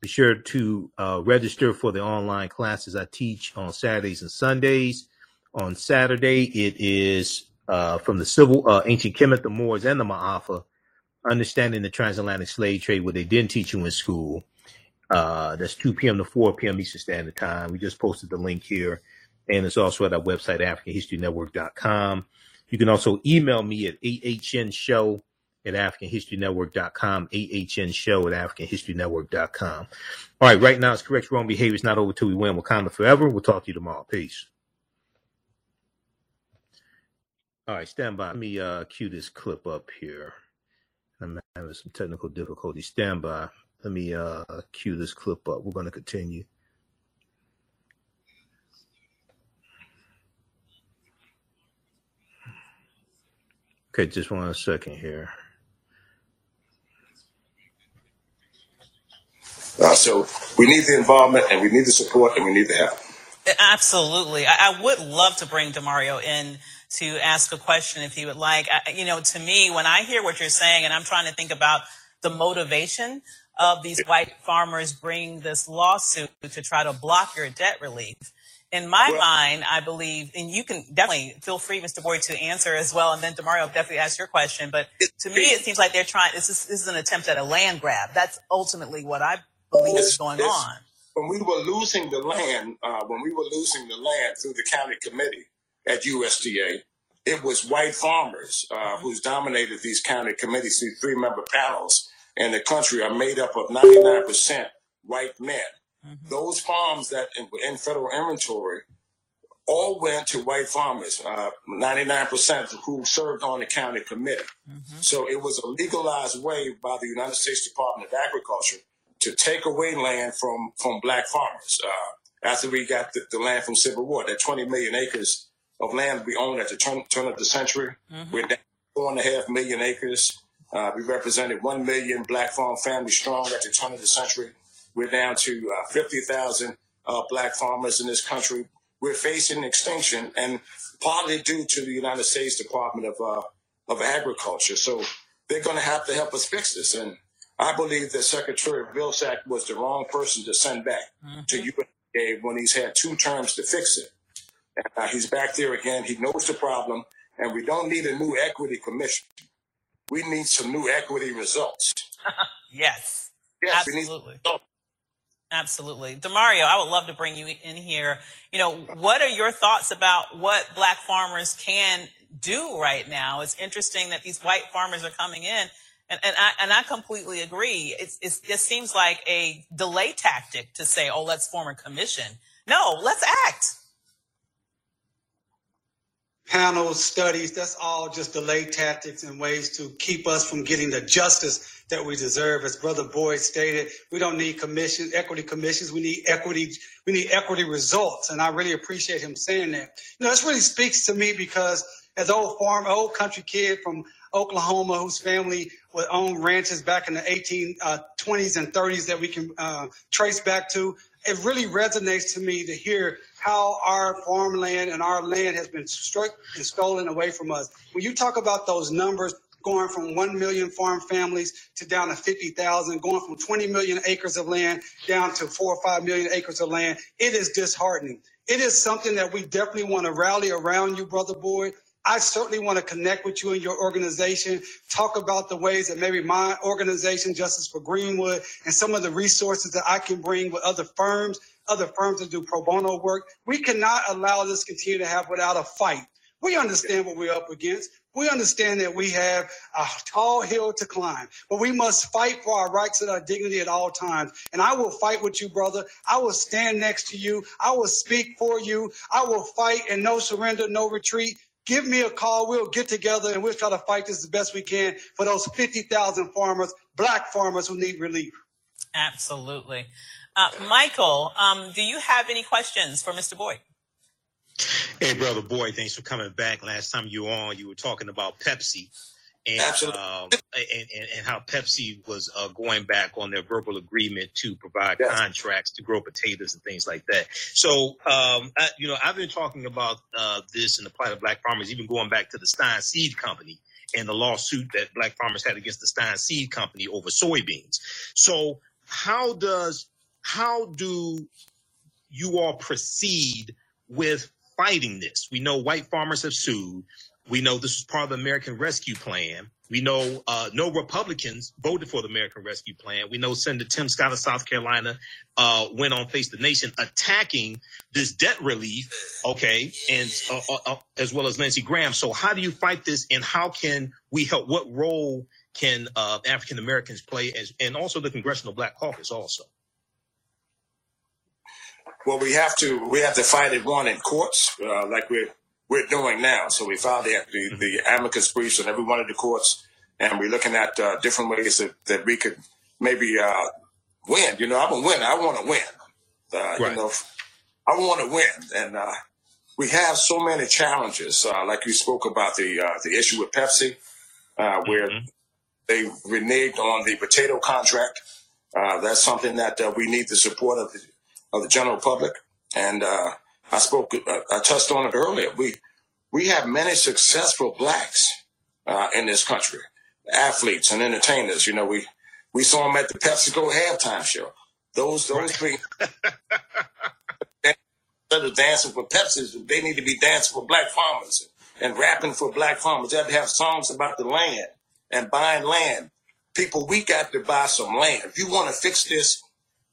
Be sure to uh, register for the online classes I teach on Saturdays and Sundays. On Saturday, it is uh, from the civil, uh, ancient Kemet, the Moors, and the Maafa, understanding the transatlantic slave trade, what they didn't teach you in school. Uh, that's 2 p.m. to 4 p.m. Eastern Standard Time. We just posted the link here and it's also at our website, AfricanHistoryNetwork.com. You can also email me at ahnshow at AfricanHistoryNetwork.com, AHN show at AfricanHistoryNetwork.com. All right, right now it's correct wrong behavior. It's not over till we win Wakanda forever. We'll talk to you tomorrow. Peace. All right, stand by. Let me uh, cue this clip up here. I'm having some technical difficulties. Stand by. Let me uh, cue this clip up. We're going to continue. Okay, just one second here. Uh, so we need the involvement and we need the support and we need the help. Absolutely. I, I would love to bring Damario in to ask a question if he would like. I, you know, to me, when I hear what you're saying, and I'm trying to think about the motivation of these white farmers bringing this lawsuit to try to block your debt relief. In my well, mind, I believe, and you can definitely feel free, Mr. Boyd, to answer as well, and then Damario definitely ask your question. But to me, it seems like they're trying. This is, this is an attempt at a land grab. That's ultimately what I believe is going on. When we were losing the land, uh, when we were losing the land through the county committee at USDA, it was white farmers uh, who's dominated these county committees. These three-member panels in the country are made up of 99% white men. Mm-hmm. Those farms that were in, federal inventory all went to white farmers, uh, 99% who served on the county committee. Mm-hmm. So it was a legalized way by the United States Department of Agriculture to take away land from, from black farmers. Uh, after we got the, the, land from Civil War, that 20 million acres of land we owned at the turn, turn of the century, mm-hmm. we're down four and a half million acres. Uh, we represented 1 million black farm families strong at the turn of the century. We're down to uh, 50,000 uh, black farmers in this country. We're facing extinction and partly due to the United States Department of, uh, of Agriculture. So they're going to have to help us fix this. And I believe that Secretary Vilsack was the wrong person to send back mm-hmm. to USDA when he's had two terms to fix it. Uh, he's back there again. He knows the problem, and we don't need a new equity commission. We need some new equity results. *laughs* yes, yes, absolutely. Absolutely. Damario, I would love to bring you in here. You know, what are your thoughts about what black farmers can do right now? It's interesting that these white farmers are coming in and, and I, and I completely agree. It's, it's, it seems like a delay tactic to say, oh, let's form a commission. No, let's act. Panels, studies, that's all just delay tactics and ways to keep us from getting the justice that we deserve. As Brother Boyd stated, we don't need commissions, equity commissions. We need equity. We need equity results. And I really appreciate him saying that. You know, this really speaks to me because as old farm, old country kid from Oklahoma whose family would own ranches back in the 1820s uh, and 30s that we can uh, trace back to. It really resonates to me to hear how our farmland and our land has been struck and stolen away from us. When you talk about those numbers, going from 1 million farm families to down to 50,000, going from 20 million acres of land down to 4 or 5 million acres of land, it is disheartening. It is something that we definitely want to rally around you, Brother Boyd, I certainly want to connect with you and your organization, talk about the ways that maybe my organization, Justice for Greenwood, and some of the resources that I can bring with other firms, other firms that do pro bono work. We cannot allow this to continue to have without a fight. We understand what we're up against. We understand that we have a tall hill to climb, but we must fight for our rights and our dignity at all times. And I will fight with you, brother. I will stand next to you. I will speak for you. I will fight and no surrender, no retreat give me a call. We'll get together and we'll try to fight this as best we can for those 50,000 farmers, black farmers who need relief. Absolutely. Uh, Michael, um, do you have any questions for Mr. Boyd? Hey, brother Boyd, thanks for coming back. Last time you were on, you were talking about Pepsi and, uh, and, and, and, how Pepsi was uh, going back on their verbal agreement to provide yes. contracts to grow potatoes and things like that. So, um, I, you know, I've been talking about uh, this and the plight of black farmers, even going back to the Stine Seed Company and the lawsuit that black farmers had against the Stine Seed Company over soybeans. So, how does how do you all proceed with fighting this? We know white farmers have sued. We know this was part of the American Rescue Plan. We know uh, no Republicans voted for the American Rescue Plan. We know Senator Tim Scott of South Carolina uh, went on Face the Nation attacking this debt relief, okay, and uh, uh, uh, as well as Lindsey Graham. So, how do you fight this, and how can we help? What role can uh, African Americans play as, and also the Congressional Black Caucus also? Well, we have to we have to fight it one in courts, uh, like we're we're doing now. So we filed the, the, the amicus briefs in every one of the courts, and we're looking at uh, different ways that, that we could maybe uh, win. You know, I'm a winner. I want to win. Uh, right. You know, I want to win, and uh, we have so many challenges. Uh, like you spoke about the uh, the issue with Pepsi, uh, where mm-hmm. they reneged on the potato contract. Uh, that's something that uh, we need the support of the, of the general public. And uh, I spoke, I touched on it earlier. We we have many successful blacks in this country, athletes and entertainers. You know, we we saw them at the PepsiCo halftime show. Those those three *laughs* instead of dancing for Pepsi, they need to be dancing for black farmers and rapping for black farmers. They have to have songs about the land and buying land. People, we got to buy some land. If you want to fix this,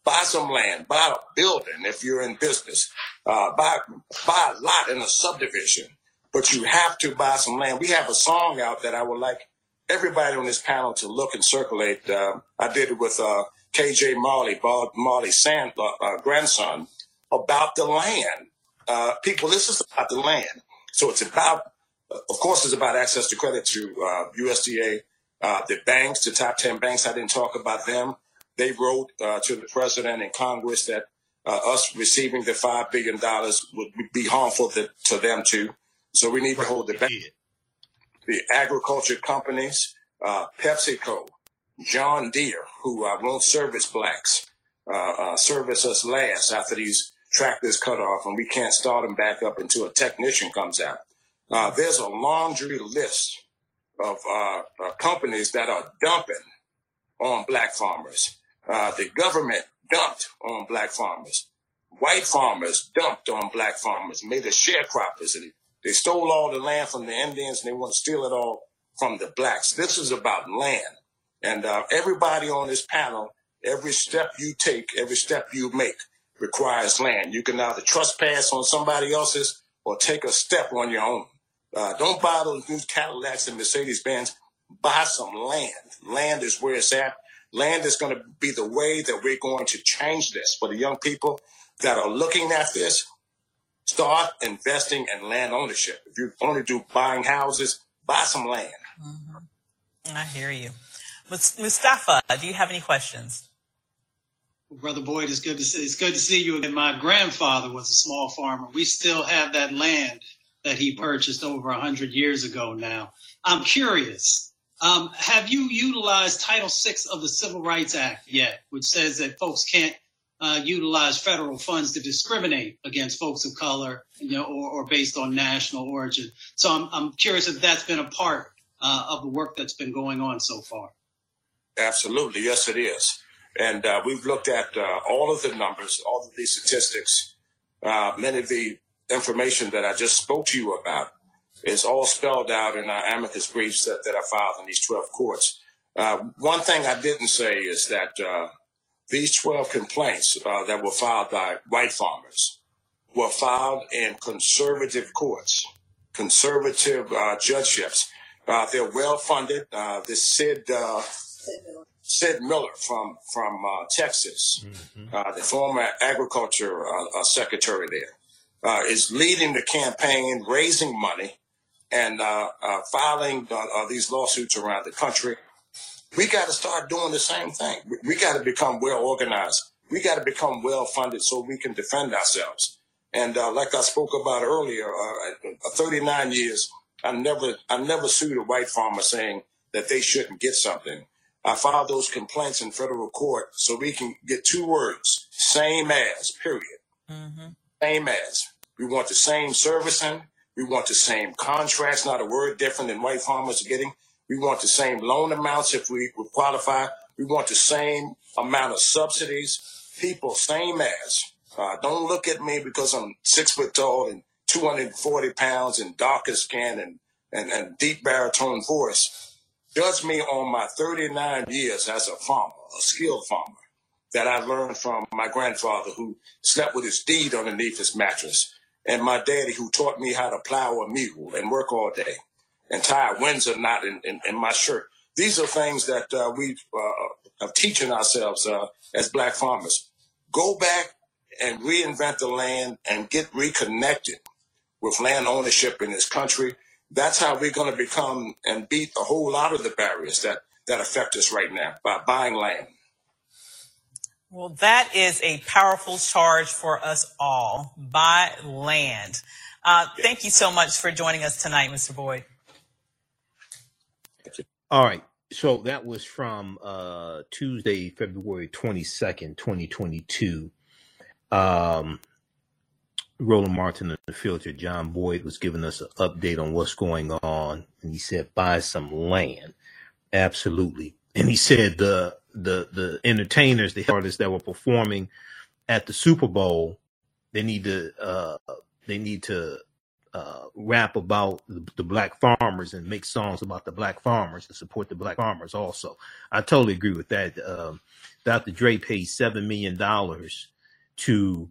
buy some land, buy a building if you're in business, uh, buy, buy a lot in a subdivision, but you have to buy some land. We have a song out that I would like everybody on this panel to look and circulate. Uh, I did it with uh, KJ Majerle, Bob Marley's son, uh, uh, grandson, about the land. Uh, people, this is about the land. So it's about, of course, it's about access to credit to USDA, uh, the banks, the top 10 banks. I didn't talk about them. They wrote uh, to the president and Congress that us receiving the $5 billion would be harmful to, to them too. So we need to hold the bank. The agriculture companies, PepsiCo, John Deere, who uh, won't service blacks, uh, uh, service us last after these tractors cut off and we can't start them back up until a technician comes out. Uh, there's a laundry list of uh, uh, companies that are dumping on black farmers. The government dumped on black farmers. White farmers dumped on black farmers, made us sharecroppers. And they stole all the land from the Indians and they want to steal it all from the blacks. This is about land. And uh, everybody on this panel, every step you take, every step you make requires land. You can either trespass on somebody else's or take a step on your own. Uh, don't buy those new Cadillacs and Mercedes Benz. Buy some land. Land is where it's at. Land is going to be the way that we're going to change this for the young people that are looking at this. Start investing in land ownership. If you only do buying houses, buy some land. Mm-hmm. I hear you. Mustafa, do you have any questions? Brother Boyd, it's good to see. It's good to see you. And my grandfather was a small farmer. We still have that land that he purchased over a hundred years ago. Now, I'm curious. Um, have you utilized Title VI of the Civil Rights Act yet, which says that folks can't uh, utilize federal funds to discriminate against folks of color, you know, or, or based on national origin? So I'm, I'm curious if that's been a part uh, of the work that's been going on so far. Absolutely. Yes, it is. And uh, we've looked at uh, all of the numbers, all of these statistics, uh, many of the information that I just spoke to you about is all spelled out in our amicus briefs that, that I filed in these 12 courts. Uh, one thing I didn't say is that uh, these 12 complaints uh, that were filed by white farmers were filed in conservative courts, conservative judgeships. they're well funded. the SID Sid Miller from from uh, Texas, mm-hmm. uh, the former agriculture uh, uh secretary there, uh, is leading the campaign, raising money, and uh, uh filing uh, uh, these lawsuits around the country. We got to start doing the same thing. We, we got to become well organized. We got to become well funded so we can defend ourselves. And like I spoke about earlier, 39 years, I never I never sued a white farmer saying that they shouldn't get something. I filed those complaints in federal court so we can get two words same as, period. Mm-hmm. Same as. We want the same servicing. We want the same contracts, not a word different than white farmers are getting. We want the same loan amounts if we qualify. We want the same amount of subsidies. People, same as. Uh, don't look at me because I'm six foot tall and 240 pounds and darker skin and, and, and deep baritone voice Judge me on my 39 years as a farmer, a skilled farmer, that I learned from my grandfather who slept with his deed underneath his mattress, and my daddy who taught me how to plow a mule and work all day and tie a Windsor knot in, in, in my shirt. These are things that uh, we uh, are teaching ourselves uh, as black farmers. Go back and reinvent the land and get reconnected with land ownership in this country. That's how we're going to become and beat a whole lot of the barriers that, that affect us right now by buying land. Well, that is a powerful charge for us all. Buy land. Uh, Thank you so much for joining us tonight, Mr. Boyd. All right. So that was from uh, Tuesday, February 22nd, 2022. Um, Roland Martin Unfiltered, John Boyd was giving us an update on what's going on. And he said, buy some land. Absolutely. And he said the the the entertainers, the artists that were performing at the Super Bowl, they need to uh they need to uh, rap about the, the, black farmers and make songs about the black farmers and support the black farmers also. I totally agree with that. Um, Dr. Dre paid seven million dollars to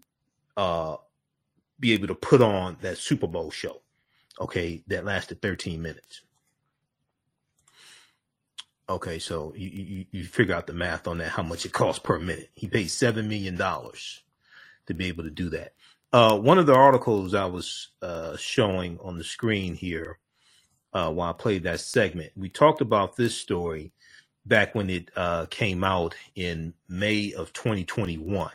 uh, be able to put on that Super Bowl show. Okay, that lasted 13 minutes. Okay, so you, you, you figure out the math on that, how much it costs per minute. He paid seven million dollars to be able to do that. Uh, one of the articles I was uh, showing on the screen here uh, while I played that segment, we talked about this story back when it uh, came out in May of 2021.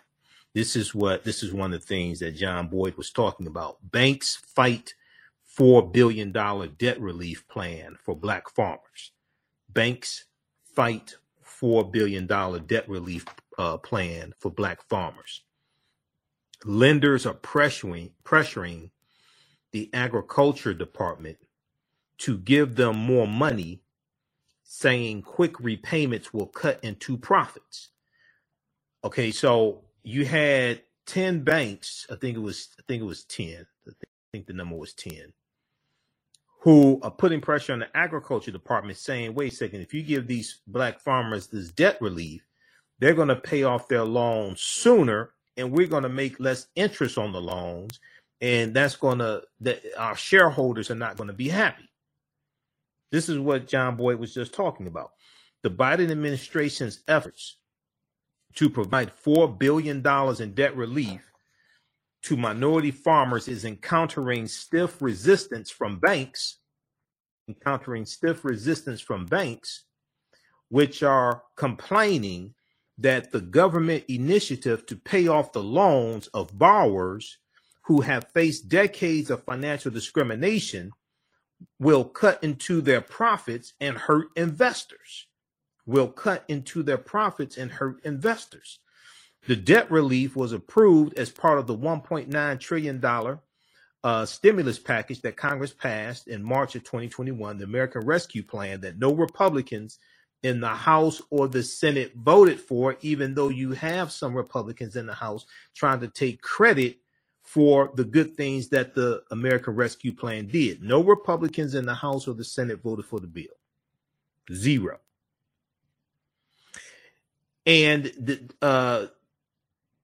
This is what this is one of the things that John Boyd was talking about. Banks fight four billion dollar debt relief plan for black farmers. Banks fight four billion dollar debt relief uh, plan for black farmers. Lenders are pressuring pressuring the agriculture department to give them more money saying quick repayments will cut into profits. Okay so you had 10 banks i think it was i think it was 10 i think the number was 10 who are putting pressure on the agriculture department saying wait a second if you give these black farmers this debt relief they're going to pay off their loans sooner and we're going to make less interest on the loans and that's going to that our shareholders are not going to be happy. This is what john boyd was just talking about. The biden administration's efforts to provide $4 billion in debt relief to minority farmers is encountering stiff resistance from banks encountering stiff resistance from banks which are complaining that the government initiative to pay off the loans of borrowers who have faced decades of financial discrimination will cut into their profits and hurt investors. Will cut into their profits and hurt investors. The debt relief was approved as part of the $1.9 trillion uh, stimulus package that Congress passed in March of 2021, the American Rescue Plan, that no Republicans in the House or the Senate voted for, even though you have some Republicans in the House trying to take credit for the good things that the American Rescue Plan did. No Republicans in the House or the Senate voted for the bill. Zero. And the uh,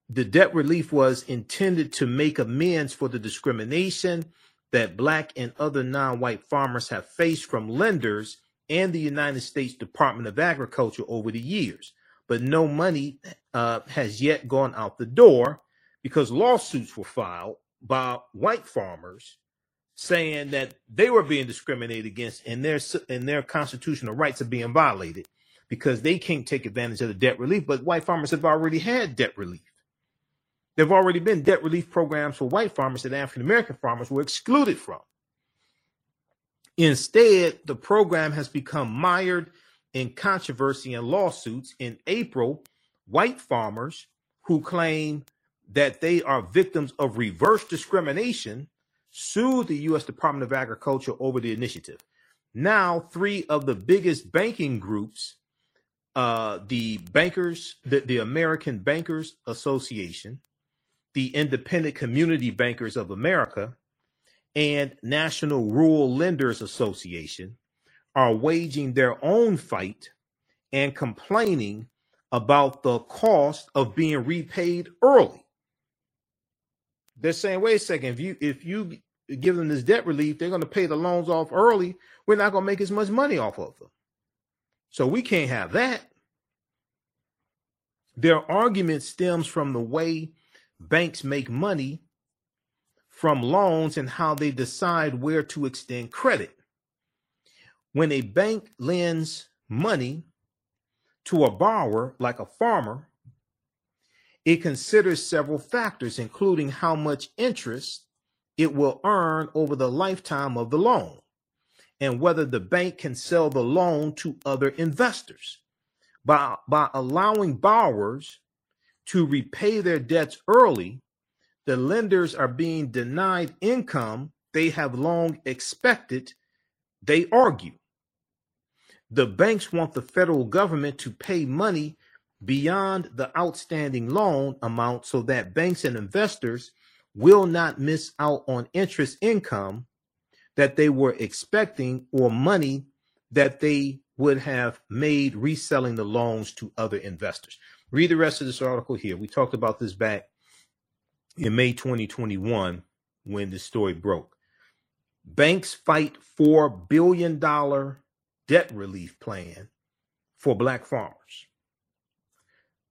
the debt relief was intended to make amends for the discrimination that black and other non-white farmers have faced from lenders and the United States Department of Agriculture over the years. But no money uh, has yet gone out the door because lawsuits were filed by white farmers saying that they were being discriminated against and their and their constitutional rights are being violated because they can't take advantage of the debt relief. But white farmers have already had debt relief. There've already been debt relief programs for white farmers that African American farmers were excluded from. Instead, the program has become mired in controversy and lawsuits. In April, white farmers who claim that they are victims of reverse discrimination sued the U.S. Department of Agriculture over the initiative. Now, three of the biggest banking groups, uh, the bankers, the, the American Bankers Association, the Independent Community Bankers of America, and National Rural Lenders Association are waging their own fight and complaining about the cost of being repaid early. They're saying, wait a second, if you if you give them this debt relief, they're going to pay the loans off early. We're not going to make as much money off of them. So we can't have that. Their argument stems from the way banks make money from loans and how they decide where to extend credit. When a bank lends money to a borrower, like a farmer, it considers several factors, including how much interest it will earn over the lifetime of the loan and whether the bank can sell the loan to other investors. By, by allowing borrowers to repay their debts early, the lenders are being denied income they have long expected, they argue. The banks want the federal government to pay money beyond the outstanding loan amount so that banks and investors will not miss out on interest income that they were expecting or money that they would have made reselling the loans to other investors. Read the rest of this article here. We talked about this back in May 2021 when the story broke. Banks fight $4 billion debt relief plan for black farmers.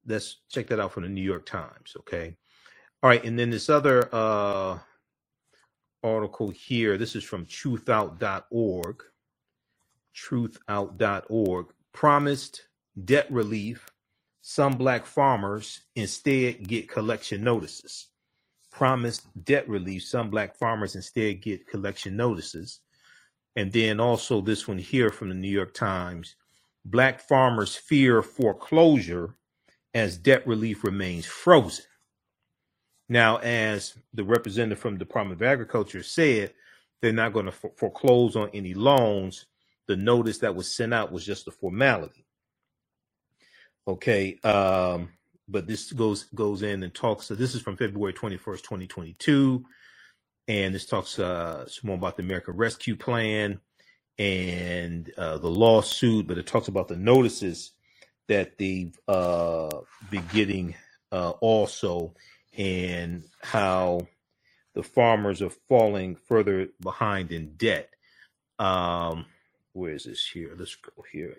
Let's check that out from the New York Times, okay? All right, and then this other uh, article here. This is from truthout.org. Truthout.org. Promised debt relief. Some black farmers instead get collection notices. Promised debt relief. Some black farmers instead get collection notices. And then also this one here from the New York Times. Black farmers fear foreclosure as debt relief remains frozen. Now, as the representative from the Department of Agriculture said, they're not going to foreclose on any loans. The notice that was sent out was just a formality. Okay, um, but this goes goes in and talks. So this is from February twenty first, twenty twenty two, and this talks uh, some more about the American Rescue Plan and uh, the lawsuit, but it talks about the notices that they've uh, been getting uh, also and how the farmers are falling further behind in debt. Um, where is this here? Let's go here.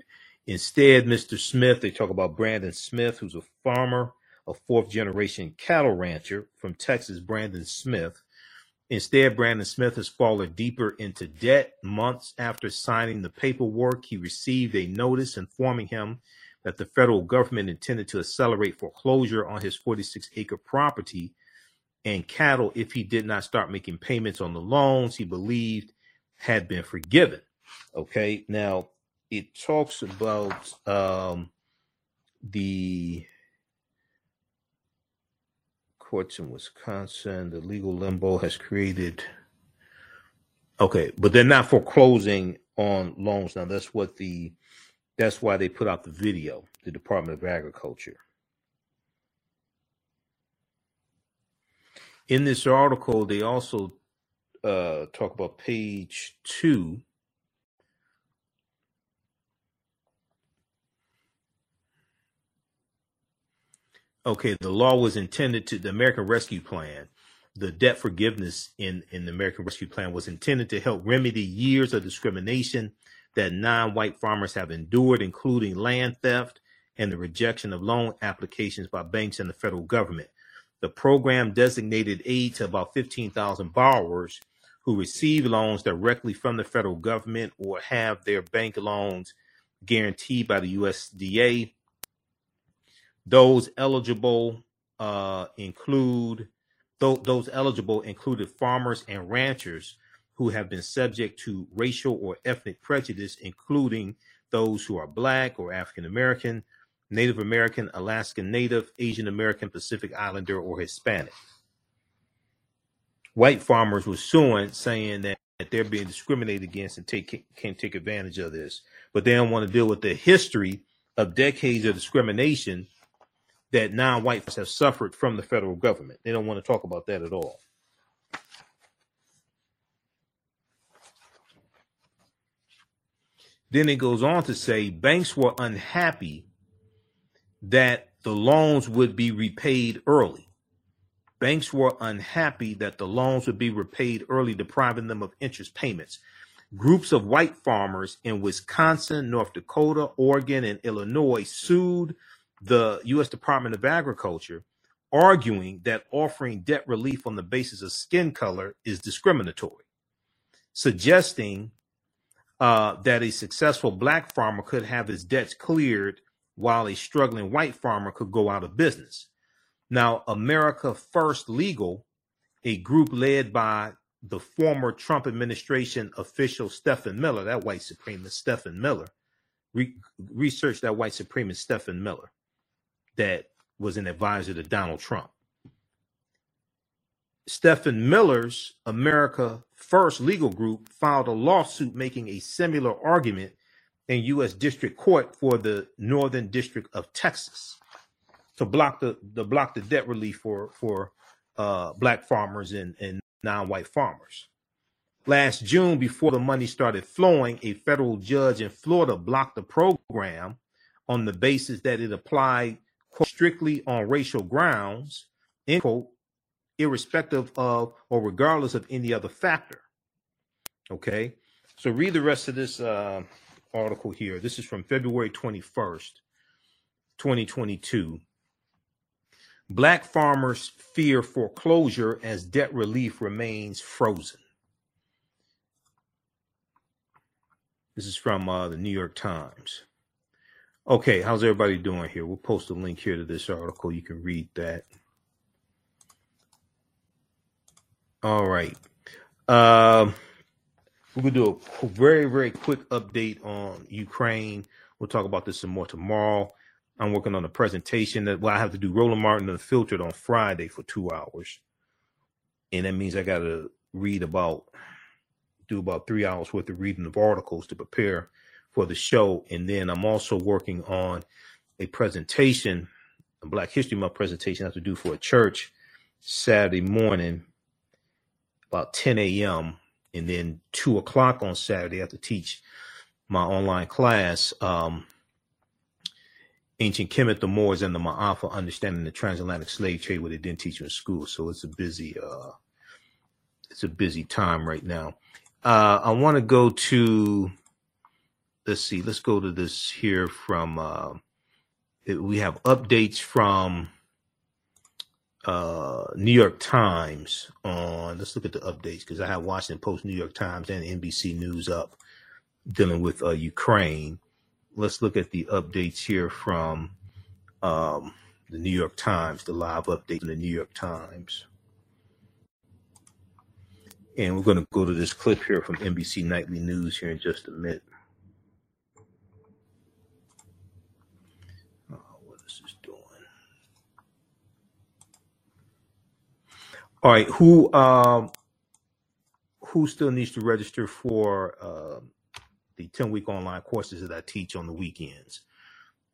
Instead, Mr. Smith, they talk about Brandon Smith, who's a farmer, a fourth generation cattle rancher from Texas, Brandon Smith. Instead, Brandon Smith has fallen deeper into debt. Months after signing the paperwork, he received a notice informing him that the federal government intended to accelerate foreclosure on his 46 acre property and cattle if he did not start making payments on the loans he believed had been forgiven. Okay, now it talks about um, the courts in Wisconsin, the legal limbo has created. Okay, but they're not foreclosing on loans. Now, that's what the that's why they put out the video, the Department of Agriculture. In this article, they also uh, talk about page two. Okay, the law was intended to the American Rescue Plan. The debt forgiveness in, in the American Rescue Plan was intended to help remedy years of discrimination that non white farmers have endured, including land theft and the rejection of loan applications by banks and the federal government. The program designated aid to about 15,000 borrowers who receive loans directly from the federal government or have their bank loans guaranteed by the USDA. Those eligible uh, include th- those eligible included farmers and ranchers who have been subject to racial or ethnic prejudice, including those who are Black or African American, Native American, Alaskan Native, Asian American, Pacific Islander, or Hispanic. White farmers were suing, saying that, that they're being discriminated against and take can take advantage of this, but they don't want to deal with the history of decades of discrimination that non-whites have suffered from the federal government. They don't want to talk about that at all. Then it goes on to say banks were unhappy that the loans would be repaid early. Banks were unhappy that the loans would be repaid early, depriving them of interest payments. Groups of white farmers in Wisconsin, North Dakota, Oregon, and Illinois sued the U.S. Department of Agriculture, arguing that offering debt relief on the basis of skin color is discriminatory, suggesting uh, that a successful black farmer could have his debts cleared while a struggling white farmer could go out of business. Now, America First Legal, a group led by the former Trump administration official Stephen Miller, that white supremacist Stephen Miller, re- researched that white supremacist Stephen Miller that was an advisor to Donald Trump. Stephen Miller's America First legal group filed a lawsuit making a similar argument in U.S. District Court for the Northern District of Texas to block the, the block the debt relief for for uh, black farmers and, and non-white farmers. Last June, before the money started flowing, a federal judge in Florida blocked the program on the basis that it applied quote, strictly on racial grounds, end quote, irrespective of or regardless of any other factor. Okay, so read the rest of this uh, article here. This is from February 21st, 2022. Black farmers fear foreclosure as debt relief remains frozen. This is from uh, the New York Times. Okay, how's everybody doing here? We'll post a link here to this article. You can read that. All right. Um, we're gonna do a very, very quick update on Ukraine. We'll talk about this some more tomorrow. I'm working on a presentation that well, I have to do Roland Martin Unfiltered on Friday for two hours. And that means I gotta read about do about three hours worth of reading of articles to prepare for the show. And then I'm also working on a presentation, a Black History Month presentation I have to do for a church Saturday morning about 10 a.m. And then two o'clock on Saturday, I have to teach my online class. Um, ancient Kemet, the Moors, and the Maafa, understanding the transatlantic slave trade, what they didn't teach you in school. So it's a busy, uh, it's a busy time right now. Uh, I want to go to, let's see, let's go to this here from, uh, it, we have updates from uh, New York Times on, let's look at the updates because I have Washington Post, New York Times, and NBC News up dealing with uh, Ukraine let's look at the updates here from um, the New York Times, the live update in the New York Times. And we're going to go to this clip here from NBC Nightly News here in just a minute. Oh, what is this doing? All right, who um, who still needs to register for uh, the 10 week online courses that I teach on the weekends.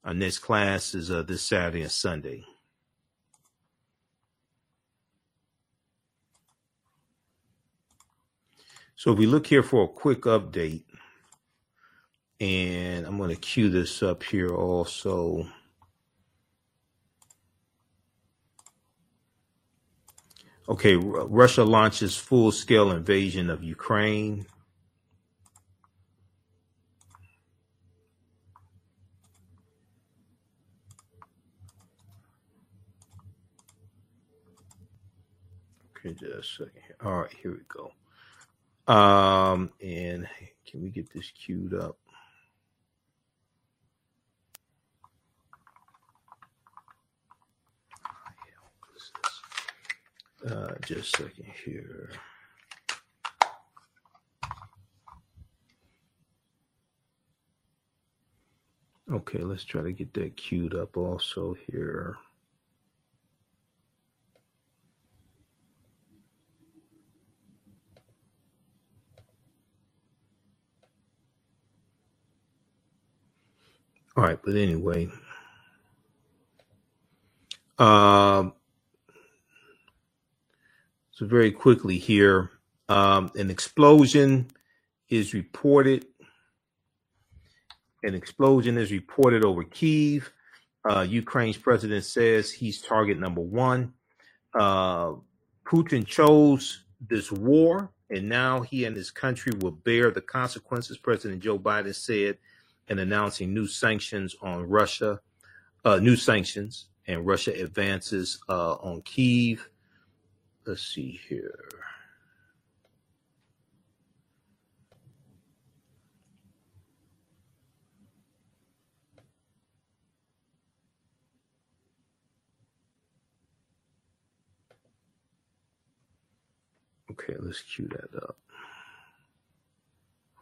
Our next class is uh, this Saturday and Sunday. So if we look here for a quick update, and I'm going to cue this up here also. Okay, Russia launches full scale invasion of Ukraine. Okay, just a second. All right, here we go. Um, and can we get this queued up? Uh, just a second here. Okay, let's try to get that queued up also here. All right, but anyway, um, so very quickly here, um, an explosion is reported. An explosion is reported over Kiev. Uh, Ukraine's president says he's target number one. Uh, Putin chose this war and now he and his country will bear the consequences, President Joe Biden said in announcing new sanctions on Russia, uh, new sanctions, and Russia advances uh, on Kiev. Let's see here. Okay, let's cue that up.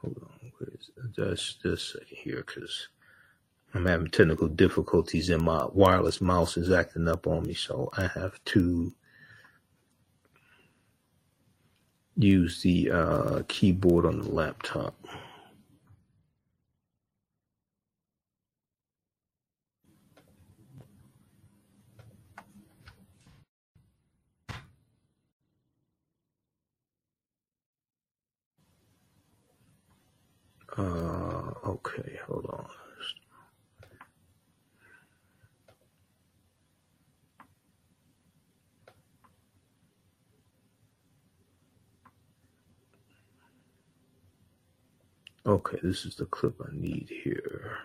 Hold on, where's just just here because I'm having technical difficulties and my wireless mouse is acting up on me, so I have to use the uh, keyboard on the laptop. Uh, okay, hold on. Okay, this is the clip I need here.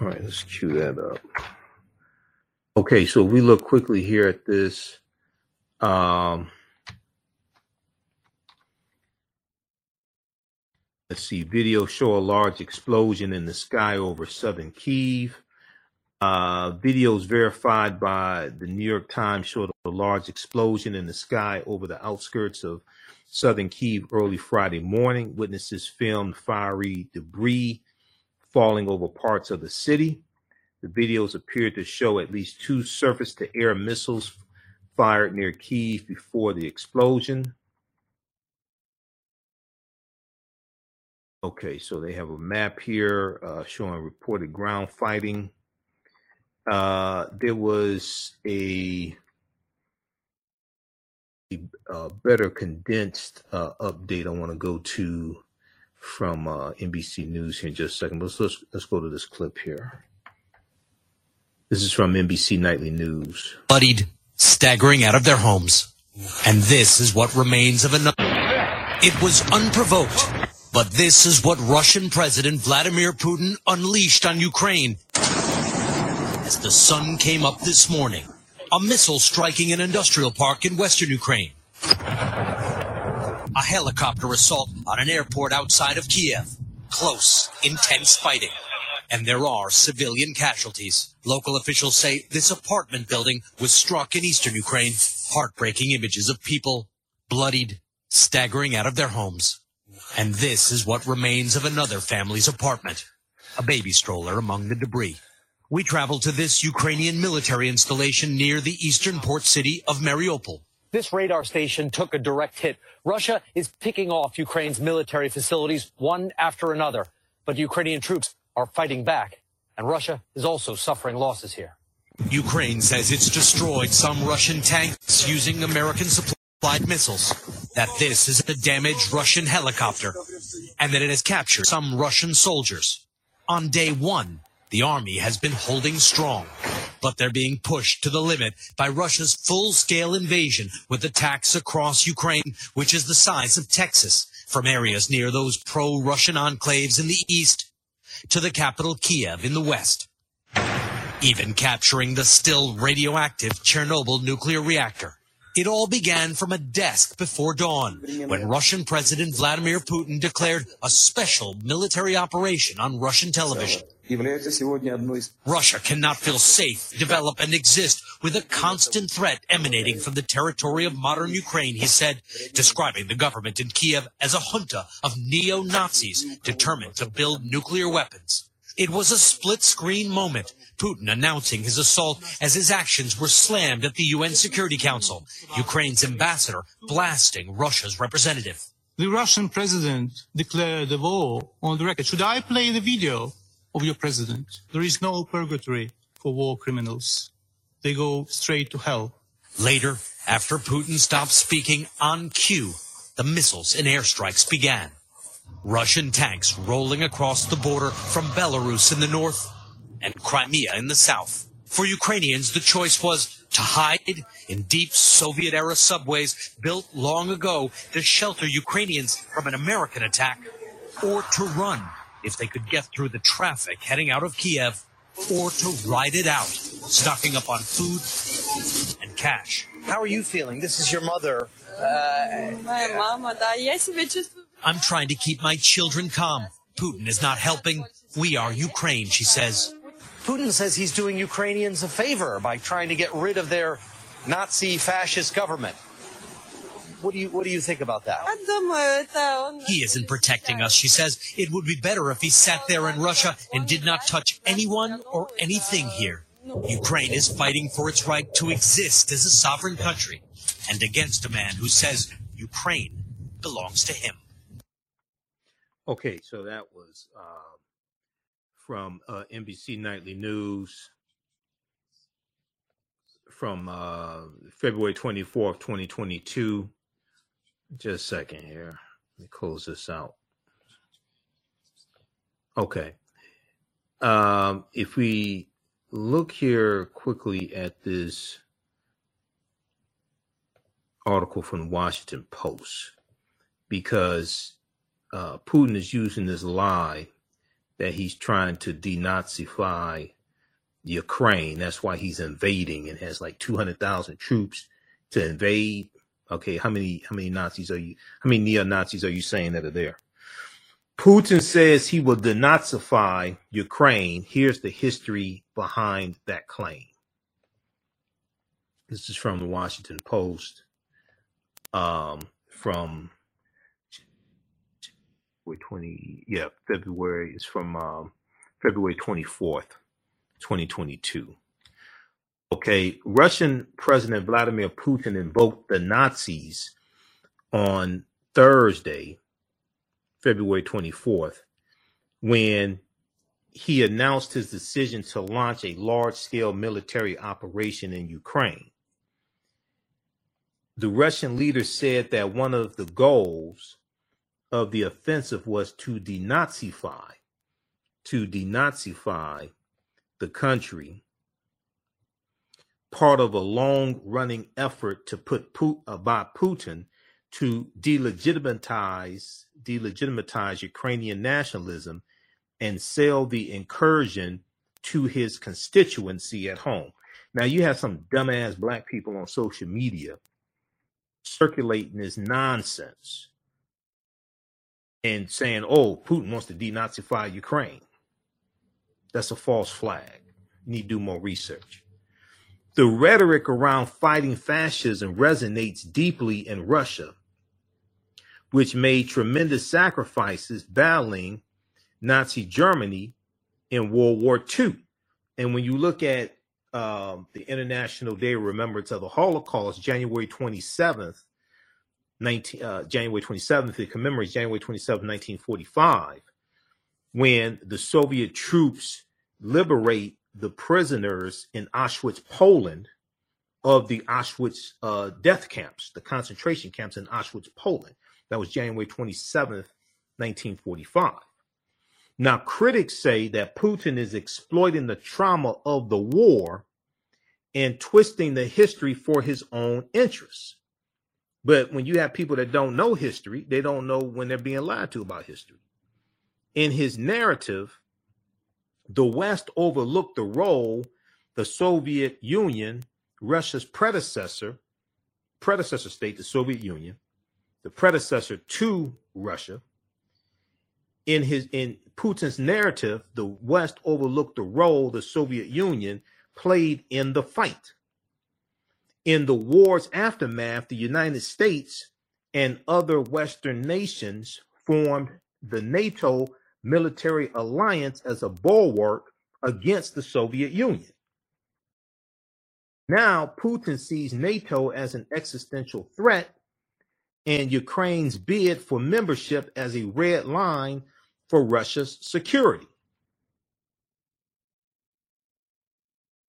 All right, let's cue that up. Okay, so we look quickly here at this. Um, let's see, video show a large explosion in the sky over southern Kiev. Uh, videos verified by the New York Times showed a large explosion in the sky over the outskirts of southern Kiev early Friday morning. Witnesses filmed fiery debris falling over parts of the city. The videos appeared to show at least two surface to air missiles fired near Kiev before the explosion. Okay, so they have a map here uh, showing reported ground fighting. Uh, there was a, a, a better condensed uh, update I want to go to from uh, NBC News here in just a second. But let's, let's go to this clip here. This is from NBC Nightly News. Bloodied, staggering out of their homes. And this is what remains of another. It was unprovoked, but this is what Russian President Vladimir Putin unleashed on Ukraine. As the sun came up this morning, a missile striking an industrial park in western Ukraine. A helicopter assault on an airport outside of Kiev. Close, intense fighting and there are civilian casualties. Local officials say this apartment building was struck in eastern Ukraine. Heartbreaking images of people bloodied, staggering out of their homes. And this is what remains of another family's apartment, a baby stroller among the debris. We traveled to this Ukrainian military installation near the eastern port city of Mariupol. This radar station took a direct hit. Russia is picking off Ukraine's military facilities one after another, but Ukrainian troops are fighting back, and Russia is also suffering losses here. Ukraine says it's destroyed some Russian tanks using American supplied missiles, that this is a damaged Russian helicopter, and that it has captured some Russian soldiers. On day one, the army has been holding strong, but they're being pushed to the limit by Russia's full-scale invasion with attacks across Ukraine, which is the size of Texas, from areas near those pro-Russian enclaves in the east to the capital Kiev in the west, even capturing the still radioactive Chernobyl nuclear reactor. It all began from a desk before dawn when Russian President Vladimir Putin declared a special military operation on Russian television. Russia cannot feel safe, develop, and exist with a constant threat emanating from the territory of modern Ukraine, he said, describing the government in Kiev as a junta of neo-Nazis determined to build nuclear weapons. It was a split-screen moment, Putin announcing his assault as his actions were slammed at the UN Security Council, Ukraine's ambassador blasting Russia's representative. The Russian president declared a war on the record. Should I play the video? Of your president. There is no purgatory for war criminals. They go straight to hell. Later, after Putin stopped speaking on cue, the missiles and airstrikes began. Russian tanks rolling across the border from Belarus in the north and Crimea in the south. For Ukrainians, the choice was to hide in deep Soviet era subways built long ago to shelter Ukrainians from an American attack, or to run if they could get through the traffic heading out of Kiev, or to ride it out, stocking up on food and cash. How are you feeling? This is your mother. I'm trying to keep my children calm. Putin is not helping. We are Ukraine, she says. Putin says he's doing Ukrainians a favor by trying to get rid of their Nazi fascist government. What do you what do you think about that? He isn't protecting us, she says. It would be better if he sat there in Russia and did not touch anyone or anything here. Ukraine is fighting for its right to exist as a sovereign country and against a man who says Ukraine belongs to him. Okay, so that was uh, from uh, NBC Nightly News from uh, February 24th, 2022. Just a second here. Let me close this out. Okay. Um, if we look here quickly at this article from the Washington Post, because uh, Putin is using this lie that he's trying to denazify Ukraine. That's why he's invading and has like 200,000 troops to invade. Okay, how many how many Nazis are you? How many neo Nazis are you saying that are there? Putin says he will denazify Ukraine. Here's the history behind that claim. This is from the Washington Post. Um, from February 20, yeah, February is from um, February 24th, 2022. Okay, Russian President Vladimir Putin invoked the Nazis on Thursday, February 24th, when he announced his decision to launch a large scale military operation in Ukraine. The Russian leader said that one of the goals of the offensive was to denazify, to denazify the country, part of a long running effort to put Pu- uh, by Putin to delegitimize delegitimize Ukrainian nationalism and sell the incursion to his constituency at home. Now you have some dumbass black people on social media circulating this nonsense and saying, "Oh, Putin wants to denazify Ukraine." That's a false flag. You need to do more research. The rhetoric around fighting fascism resonates deeply in Russia, which made tremendous sacrifices battling Nazi Germany in World War II. And when you look at um, the International Day of Remembrance of the Holocaust, January 27th, 19, uh, January 27th, it commemorates January 27th, 1945, when the Soviet troops liberate the prisoners in Auschwitz, Poland, of the Auschwitz uh, death camps, the concentration camps in Auschwitz, Poland. That was January 27th, 1945. Now, critics say that Putin is exploiting the trauma of the war and twisting the history for his own interests. But when you have people that don't know history, they don't know when they're being lied to about history. In his narrative, the West overlooked the role the Soviet Union, Russia's predecessor, predecessor state, the Soviet Union, the predecessor to Russia, in his in Putin's narrative, the West overlooked the role the Soviet Union played in the fight. In the war's aftermath, the United States and other Western nations formed the NATO military alliance as a bulwark against the Soviet Union. Now, Putin sees NATO as an existential threat and Ukraine's bid for membership as a red line for Russia's security.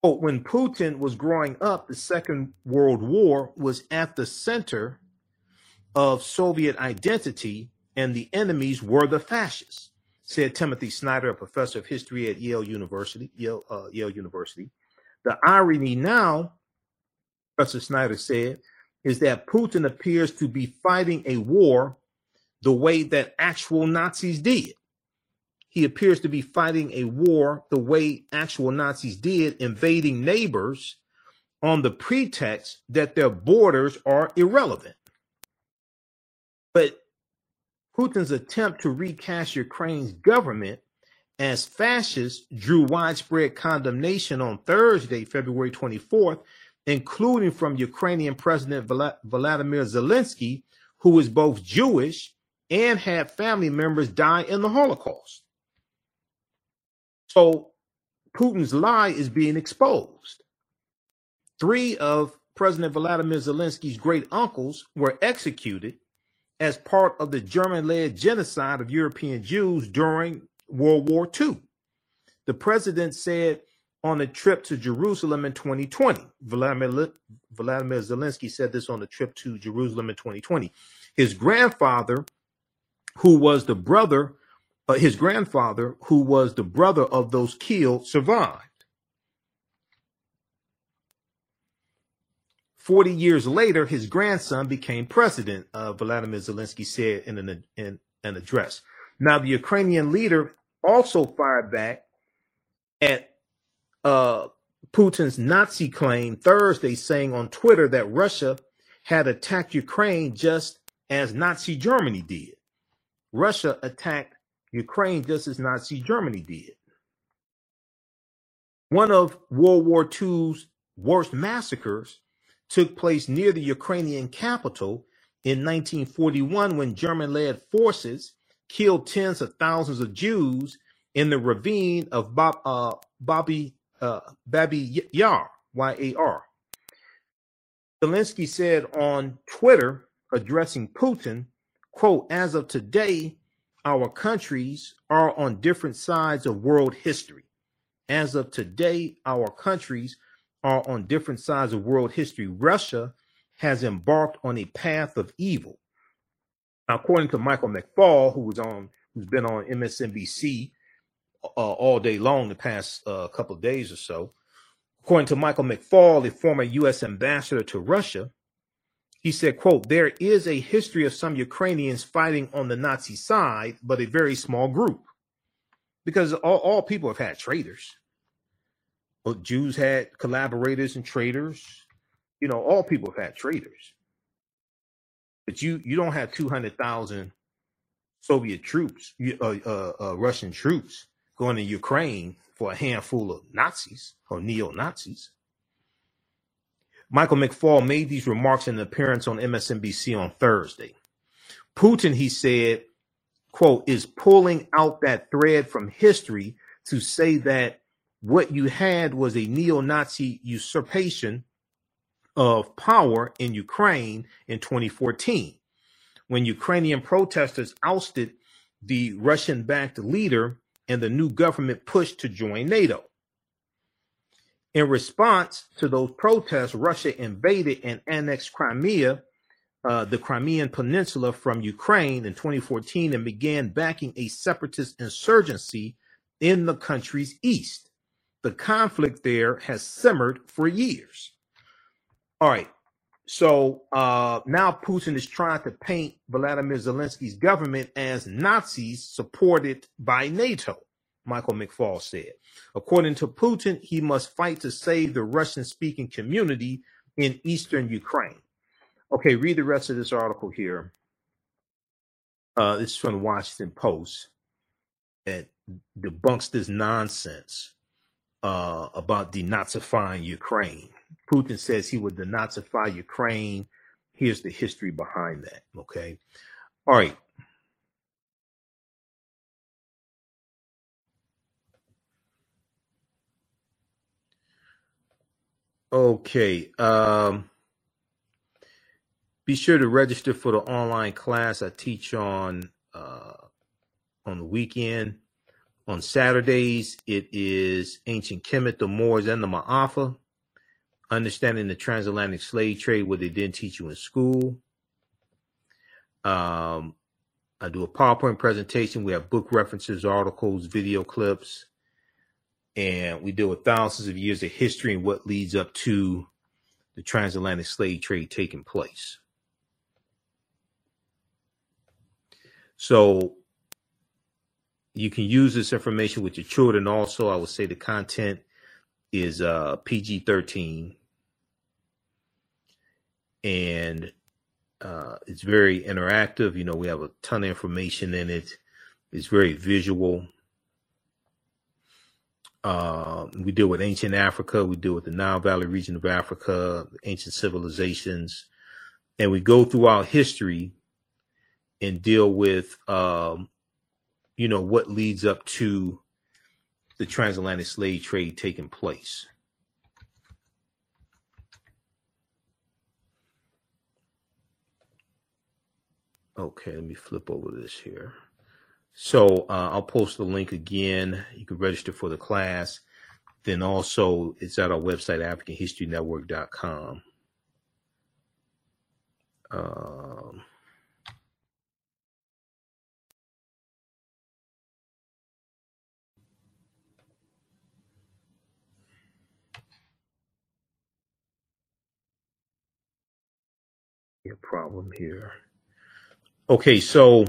When Putin was growing up, the Second World War was at the center of Soviet identity, and the enemies were the fascists. Said Timothy Snyder, a professor of history at Yale University. Yale, uh, Yale University. The irony now, Professor Snyder said, is that Putin appears to be fighting a war the way that actual Nazis did. He appears to be fighting a war the way actual Nazis did, invading neighbors on the pretext that their borders are irrelevant. Putin's attempt to recast Ukraine's government as fascist drew widespread condemnation on Thursday, February 24th, including from Ukrainian President Vladimir Zelensky, who is both Jewish and had family members die in the Holocaust. So Putin's lie is being exposed. Three of President Vladimir Zelensky's great uncles were executed as part of the German led genocide of European Jews during World War II. The president said on a trip to Jerusalem in 2020, Vladimir, Vladimir Zelensky said this on a trip to Jerusalem in 2020. His grandfather, who was the brother, uh, his grandfather, who was the brother of those killed, survived. 40 years later, his grandson became president, uh, Vladimir Zelensky said in an, in an address. Now, the Ukrainian leader also fired back at uh, Putin's Nazi claim Thursday, saying on Twitter that Russia had attacked Ukraine just as Nazi Germany did. Russia attacked Ukraine just as Nazi Germany did. One of World War II's worst massacres took place near the Ukrainian capital in 1941 when German led forces killed tens of thousands of Jews in the ravine of Bob, uh, Bobby, uh, Babi Yar, Y A R. Zelensky said on Twitter, addressing Putin, quote, as of today, our countries are on different sides of world history. As of today, our countries are on different sides of world history. Russia has embarked on a path of evil. Now, according to Michael McFaul, who was on, who's been on MSNBC uh, all day long the past uh, couple of days or so, according to Michael McFaul, a former U.S. ambassador to Russia, he said, "quote There is a history of some Ukrainians fighting on the Nazi side, but a very small group, because all, all people have had traitors." But Jews had collaborators and traitors. You know, all people have had traitors. But you you don't have two hundred thousand Soviet troops, uh, uh, uh, Russian troops going to Ukraine for a handful of Nazis or neo Nazis. Michael McFaul made these remarks in an appearance on MSNBC on Thursday. Putin, he said, quote, is pulling out that thread from history to say that what you had was a neo-Nazi usurpation of power in Ukraine in 2014 when Ukrainian protesters ousted the Russian backed leader and the new government pushed to join NATO. In response to those protests, Russia invaded and annexed Crimea, uh, the Crimean Peninsula from Ukraine in 2014 and began backing a separatist insurgency in the country's east the conflict there has simmered for years. All right. So uh, now Putin is trying to paint Vladimir Zelensky's government as Nazis supported by NATO, Michael McFaul said. According to Putin, he must fight to save the Russian speaking community in eastern Ukraine. Okay, read the rest of this article here. Uh, this is from the Washington Post. It debunks this nonsense uh, about denazifying Ukraine. Putin says he would denazify Ukraine. Here's the history behind that. Okay. All right. Okay. Um, be sure to register for the online class I teach on uh, on the weekend. On Saturdays, it is Ancient Kemet, the Moors, and the Maafa. Understanding the transatlantic slave trade, what they didn't teach you in school. Um, I do a PowerPoint presentation. We have book references, articles, video clips, and we deal with thousands of years of history and what leads up to the transatlantic slave trade taking place. So you can use this information with your children also. I would say the content is uh, PG 13 and uh, it's very interactive. You know, we have a ton of information in it. It's very visual. Uh, we deal with ancient Africa. We deal with the Nile Valley region of Africa, ancient civilizations, and we go throughout history and deal with, um, you know, what leads up to the transatlantic slave trade taking place. Okay, let me flip over this here. So uh, I'll post the link again. You can register for the class. Then also, it's at our website, AfricanHistoryNetwork.com. Um, a problem here. Okay, so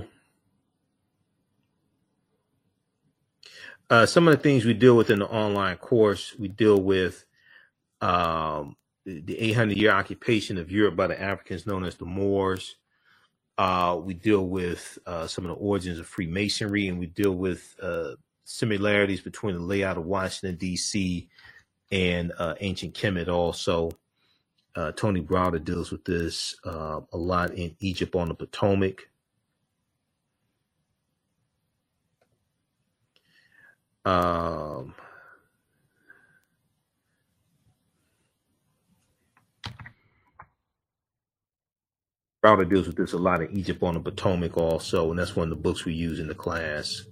uh, some of the things we deal with in the online course, we deal with um, the 800 year occupation of Europe by the Africans known as the Moors. Uh, we deal with uh, some of the origins of Freemasonry, and we deal with uh, similarities between the layout of Washington, D.C. and uh, ancient Kemet also. Uh, Tony Browder deals with this uh, a lot in Egypt on the Potomac. Um, Browder deals with this a lot in Egypt on the Potomac also, and that's one of the books we use in the class.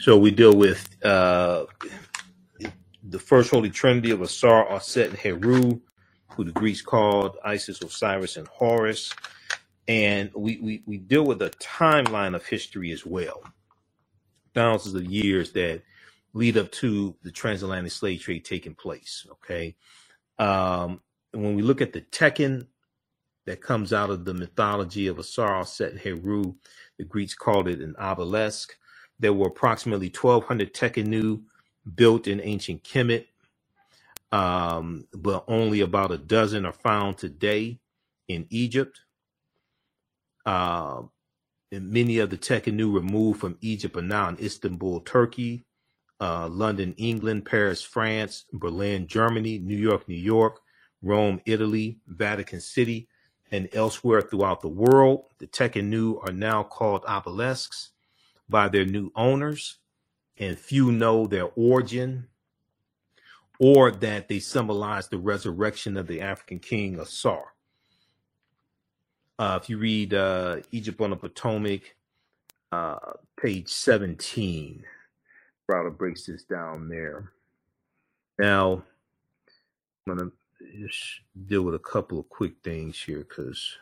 So we deal with uh, the first Holy Trinity of Asar, Aset, and Heru, who the Greeks called Isis, Osiris, and Horus. And we, we, we deal with a timeline of history as well, thousands of years that lead up to the transatlantic slave trade taking place. Okay. Um, when we look at the Tekhen that comes out of the mythology of Asar, Set, and Heru, the Greeks called it an obelisk. There were approximately 1,200 Tekhenu built in ancient Kemet, um, but only about a dozen are found today in Egypt. Uh, and many of the Tekhenu removed from Egypt are now in Istanbul, Turkey, uh, London, England, Paris, France, Berlin, Germany, New York, New York, Rome, Italy, Vatican City, and elsewhere throughout the world. The Tekhenu are now called obelisks by their new owners and few know their origin or that they symbolize the resurrection of the African king Asar. Uh, if you read uh, Egypt on the Potomac, uh, page 17, Browder breaks this down there. Now, I'm going to just deal with a couple of quick things here because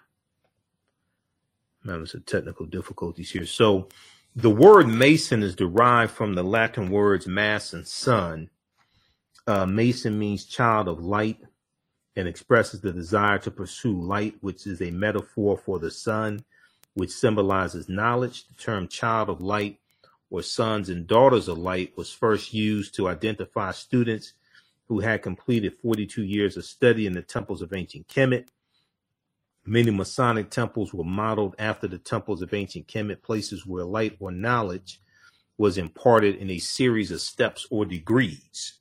I'm having some technical difficulties here. So, the word Mason is derived from the Latin words mass and sun. Uh, Mason means child of light and expresses the desire to pursue light, which is a metaphor for the sun, which symbolizes knowledge. The term child of light or sons and daughters of light was first used to identify students who had completed 42 years of study in the temples of ancient Kemet Many Masonic temples were modeled after the temples of ancient Kemet, places where light or knowledge was imparted in a series of steps or degrees.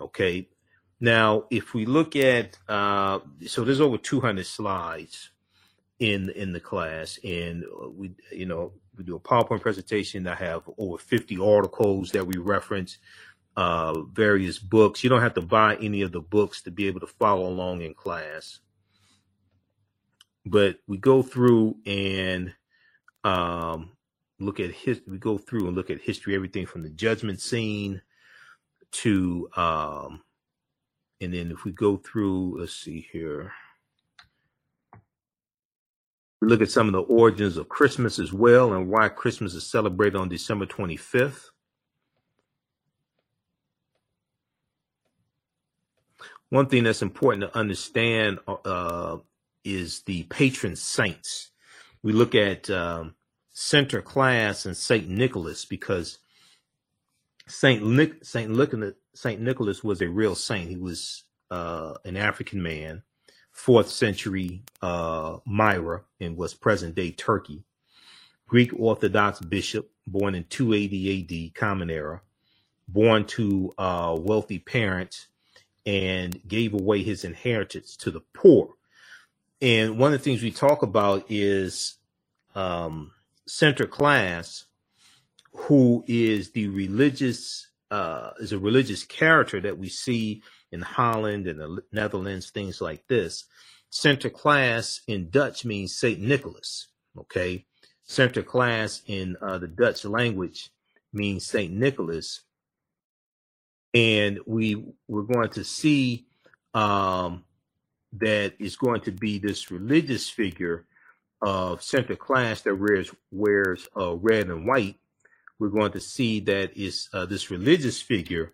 Okay. Now, if we look at, uh, so there's over 200 slides in in the class, and we, you know, we do a PowerPoint presentation. I have over 50 articles that we reference, uh, various books. You don't have to buy any of the books to be able to follow along in class but we go through and um, look at his we go through and look at history everything from the judgment scene to um and then if we go through let's see here We look at some of the origins of Christmas as well and why Christmas is celebrated on December 25th. One thing that's important to understand uh, is the patron saints. We look at um, class and Saint Nicholas because Saint Saint Nicholas Saint Nicholas was a real saint. He was uh, an African man, fourth century uh, Myra, and was present day Turkey. Greek Orthodox bishop, born in 280 AD, Common Era, born to uh, wealthy parents, and gave away his inheritance to the poor. And one of the things we talk about is um, Class, who is the religious uh, is a religious character that we see in Holland and the Netherlands, things like this. Sinterklaas in Dutch means Saint Nicholas. Okay, Sinterklaas in uh, the Dutch language means Saint Nicholas, and we we're going to see um, that is going to be this religious figure of Sinterklaas that wears wears uh, red and white. We're going to see that is uh, this religious figure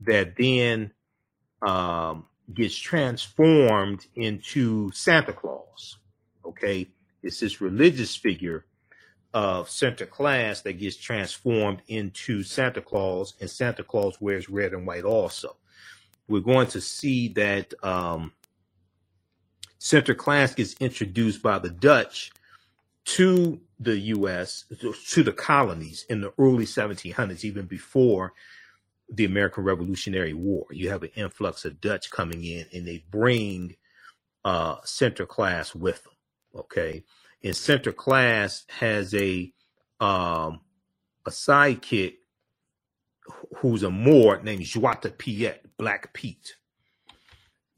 that then um, gets transformed into Santa Claus. Okay, it's this religious figure of Sinterklaas that gets transformed into Santa Claus, and Santa Claus wears red and white also. We're going to see that um, Sinterklaas gets introduced by the Dutch to the U.S., to the colonies in the early 1700s, even before the American Revolutionary War. You have an influx of Dutch coming in, and they bring uh, Sinterklaas with them. Okay, and Sinterklaas has a um, a sidekick who's a Moor named Zwarte Piet, Black Pete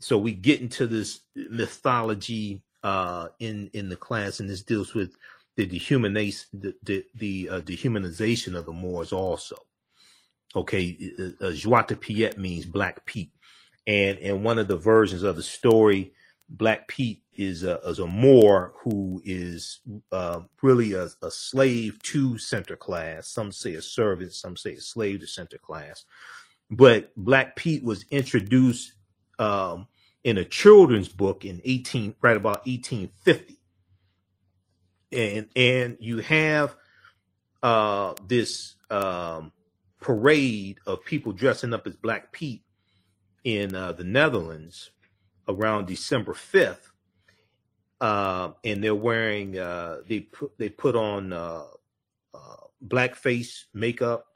so we get into this mythology uh, in in the class, and this deals with the dehumanization, the the, the uh, dehumanization of the Moors also. Okay, uh, uh, Piet means Black Pete, and in one of the versions of the story, Black Pete is a, is a Moor who is uh, really a, a slave to Sinterklaas. Some say a servant, some say a slave to Sinterklaas. But Black Pete was introduced um, in a children's book in 18 right about 1850 and and you have uh this um parade of people dressing up as black pete in uh, the netherlands around december 5th uh, and they're wearing uh, they put they put on uh, uh, blackface makeup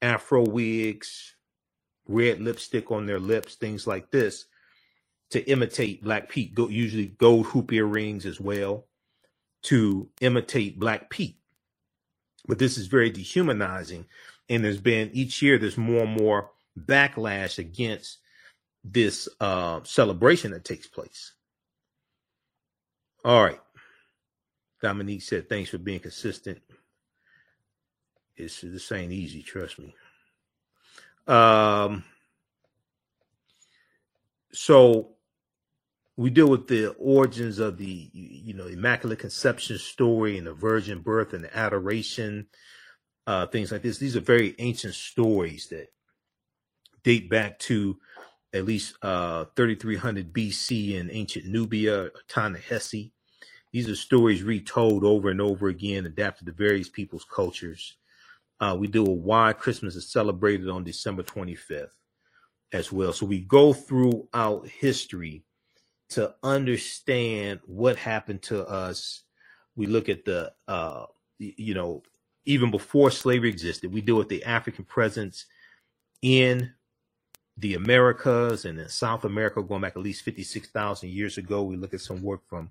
afro wigs red lipstick on their lips things like this to imitate Black Pete, go, usually gold hoop earrings as well, to imitate Black Pete. But this is very dehumanizing. And there's been each year, there's more and more backlash against this uh, celebration that takes place. All right. Dominique said, thanks for being consistent. It's, this ain't easy, trust me. Um, so we deal with the origins of the you know immaculate conception story and the virgin birth and the adoration uh things like this. These are very ancient stories that date back to at least uh 3300 bc in ancient nubia ta-nehisi. These are stories retold over and over again adapted to various people's cultures uh, we deal with why christmas is celebrated on december 25th as well so we go throughout history to understand what happened to us. We look at the, uh, you know, even before slavery existed, we deal with the African presence in the Americas and in South America going back at least 56,000 years ago. We look at some work from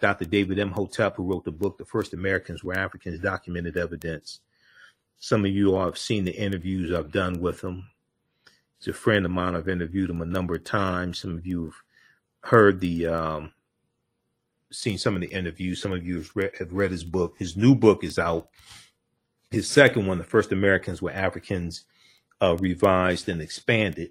Dr. David Imhotep, who wrote the book, The First Americans Were Africans, Documented Evidence. Some of you all have seen the interviews I've done with him. He's a friend of mine. I've interviewed him a number of times. Some of you have heard the um, seen some of the interviews. Some of you have read, have read his book. His new book is out. His second one, The First Americans Were Africans, uh, revised and expanded.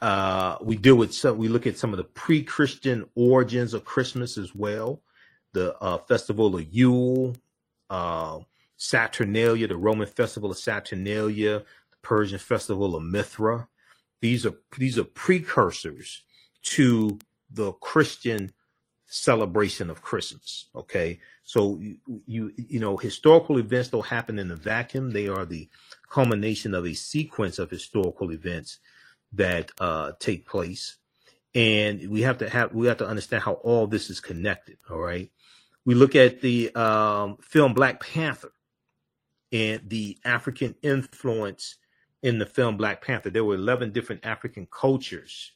Uh, we deal with some. We look at some of the pre-Christian origins of Christmas as well. the uh, festival of Yule, uh, Saturnalia, the Roman festival of Saturnalia, the Persian festival of Mithra. These are these are precursors to the Christian celebration of Christmas. Okay, so you, you you know historical events don't happen in a vacuum; they are the culmination of a sequence of historical events that uh, take place, and we have to have we have to understand how all this is connected. All right, we look at the um, film Black Panther and the African influence in the film Black Panther. There were eleven different African cultures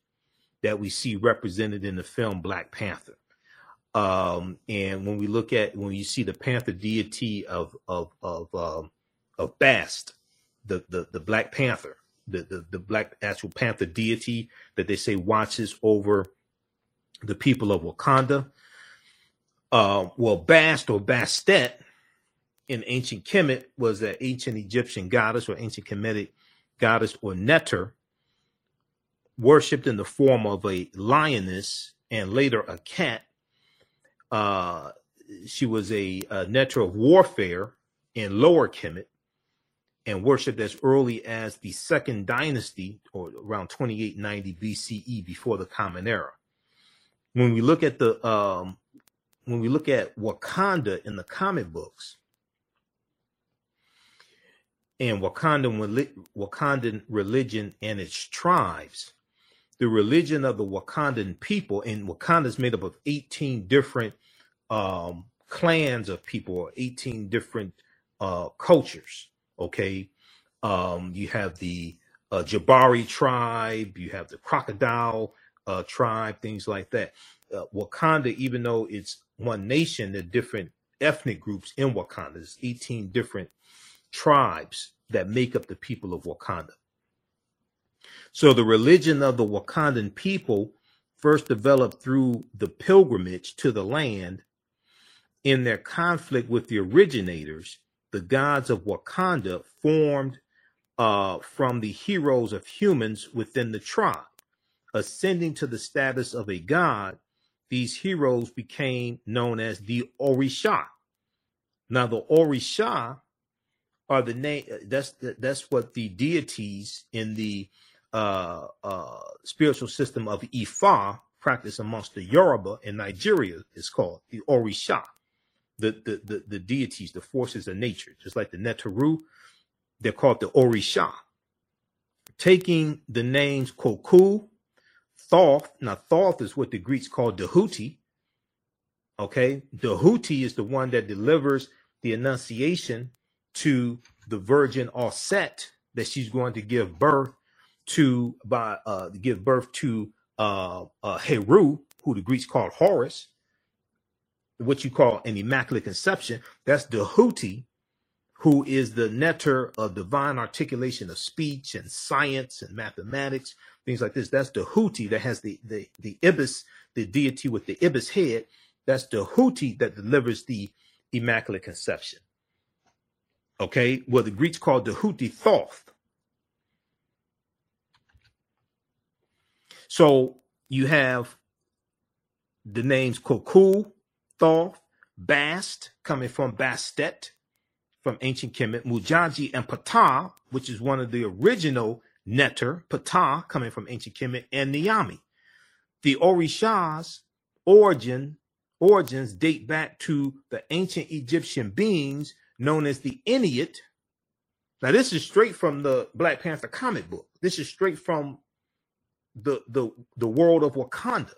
that we see represented in the film Black Panther. Um, and when we look at when you see the Panther deity of of of um, of Bast, the, the the Black Panther, the, the the Black actual Panther deity that they say watches over the people of Wakanda. Uh, well, Bast or Bastet in ancient Kemet was an ancient Egyptian goddess or ancient Kemetic goddess or Neter, worshipped in the form of a lioness and later a cat uh, she was a, a Neter of warfare in Lower Kemet and worshipped as early as the second dynasty or around 2890 BCE before the Common Era. When we look at the um, when we look at Wakanda in the comic books and Wakandan Wakandan religion and its tribes, the religion of the Wakandan people, and Wakanda is made up of 18 different um, clans of people, or 18 different uh, cultures. Okay. Um, you have the uh, Jabari tribe, you have the crocodile uh, tribe, things like that. Uh, Wakanda, even though it's one nation, are different ethnic groups in Wakanda. There's 18 different tribes that make up the people of Wakanda. So the religion of the Wakandan people first developed through the pilgrimage to the land in their conflict with the originators, the gods of Wakanda formed uh, from the heroes of humans within the tribe. Ascending to the status of a god, these heroes became known as the Orisha. Now, the Orisha are the name. That's that's what the deities in the uh, uh, spiritual system of Ifa practice amongst the Yoruba in Nigeria is called the Orisha the, the, the, the deities, the forces of nature, just like the Neteru, they're called the Orisha. Taking the names Kokou, Thoth, now Thoth is what the Greeks call Dehuti. Okay, Dehuti is the one that delivers the annunciation to the virgin Auset that she's going to give birth to by uh give birth to uh, uh Heru, who the Greeks called Horus what you call an immaculate conception. That's Dehuti, who is the Neter of divine articulation of speech and science and mathematics, things like this. That's Dehuti that has the the the ibis, the deity with the ibis head. That's Dehuti that delivers the immaculate conception. Okay, well the Greeks called Dehuti Thoth. So you have the names Kokou, Thoth, Bast, coming from Bastet, from ancient Kemet, Mujaji, and Ptah, which is one of the original Neter, Ptah, coming from ancient Kemet, and Nyami. The Orishas' origin origins date back to the ancient Egyptian beings known as the Ennead. Now, this is straight from the Black Panther comic book. This is straight from the the the world of Wakanda.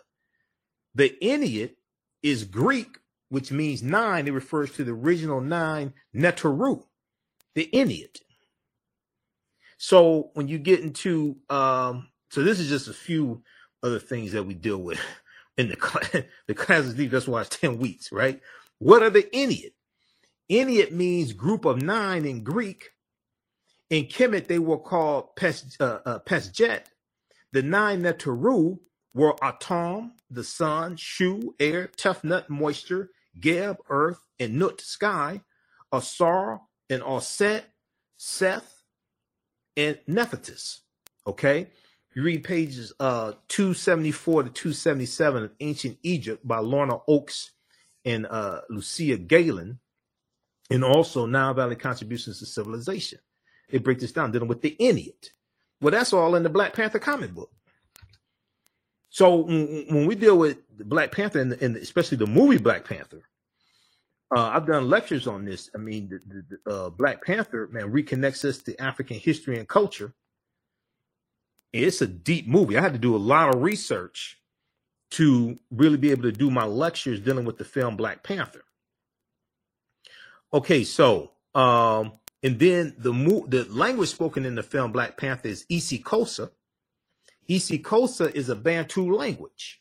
The Ennead is Greek, which means nine. It refers to the original nine, Neteru, the Ennead. So when you get into, um, so this is just a few other things that we deal with *laughs* in the class. *laughs* The class is deep. That's why it's 10 weeks, right? What are the Ennead? Ennead means group of nine in Greek. In Kemet, they were called Pes, uh, uh, Pesjet. The nine Neteru were Atum, the sun, Shu, air, Tefnut, moisture, Geb, earth, and Nut, sky, Asar, and Aset, Seth, and Nephthys. Okay? You read pages uh 274 to 277 of Ancient Egypt by Lorna Oakes and uh, Lucia Gahlin, and also Valley Contributions to Civilization. It breaks this down, dealing with the Ennead. Well, that's all in the Black Panther comic book. So when we deal with Black Panther and, and especially the movie Black Panther, uh, I've done lectures on this. I mean, the, the uh, Black Panther man reconnects us to African history and culture. It's a deep movie. I had to do a lot of research to really be able to do my lectures dealing with the film Black Panther. Okay, so um, and then the mo- the language spoken in the film Black Panther is isiXhosa. isiXhosa is a Bantu language.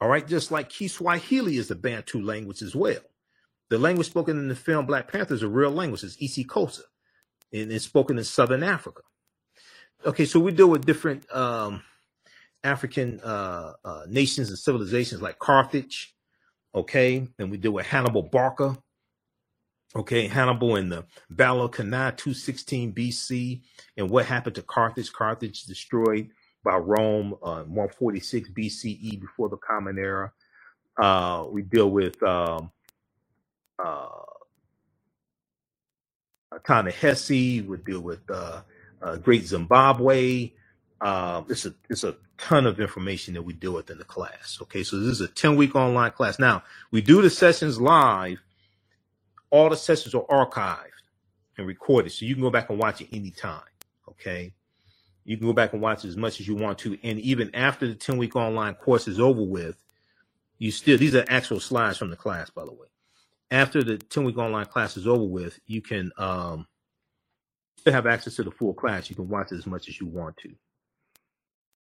All right, just like Kiswahili is a Bantu language as well. The language spoken in the film Black Panther is a real language. It's isiXhosa, and it's spoken in Southern Africa. Okay, so we deal with different um, African uh, uh, nations and civilizations like Carthage. Okay, and we deal with Hannibal Barca. Okay, Hannibal in the Battle of Cannae, 216 BC, and what happened to Carthage? Carthage destroyed by Rome, uh, 146 BCE before the Common Era. Uh, we deal with um, uh, Ta-Nehisi, would deal with uh, uh, Great Zimbabwe. Uh, it's a it's a ton of information that we deal with in the class. Okay, so this is a 10 week online class. Now we do the sessions live. All the sessions are archived and recorded, so you can go back and watch it anytime. Okay, you can go back and watch it as much as you want to, and even after the 10 week online course is over with, you still these are actual slides from the class, by the way after the 10 week online class is over with, you can um, still have access to the full class. You can watch it as much as you want to.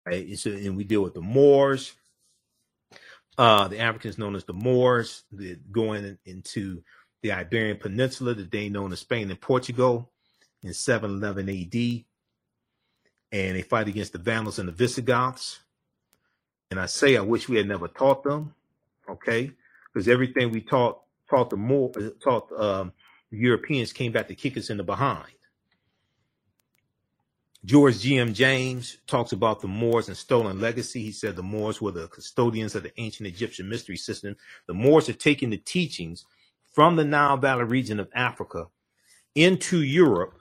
Right? And, so, and we deal with the Moors, uh, the Africans known as the Moors, the, going into the Iberian Peninsula, the day known as Spain and Portugal in 711 AD. And they fight against the Vandals and the Visigoths. And I say, I wish we had never taught them, okay? Because everything we taught taught the more taught um, the Europeans came back to kick us in the behind. George G.M. James talks about the Moors and stolen legacy. He said the Moors were the custodians of the ancient Egyptian mystery system. The Moors are taking the teachings from the Nile Valley region of Africa into Europe,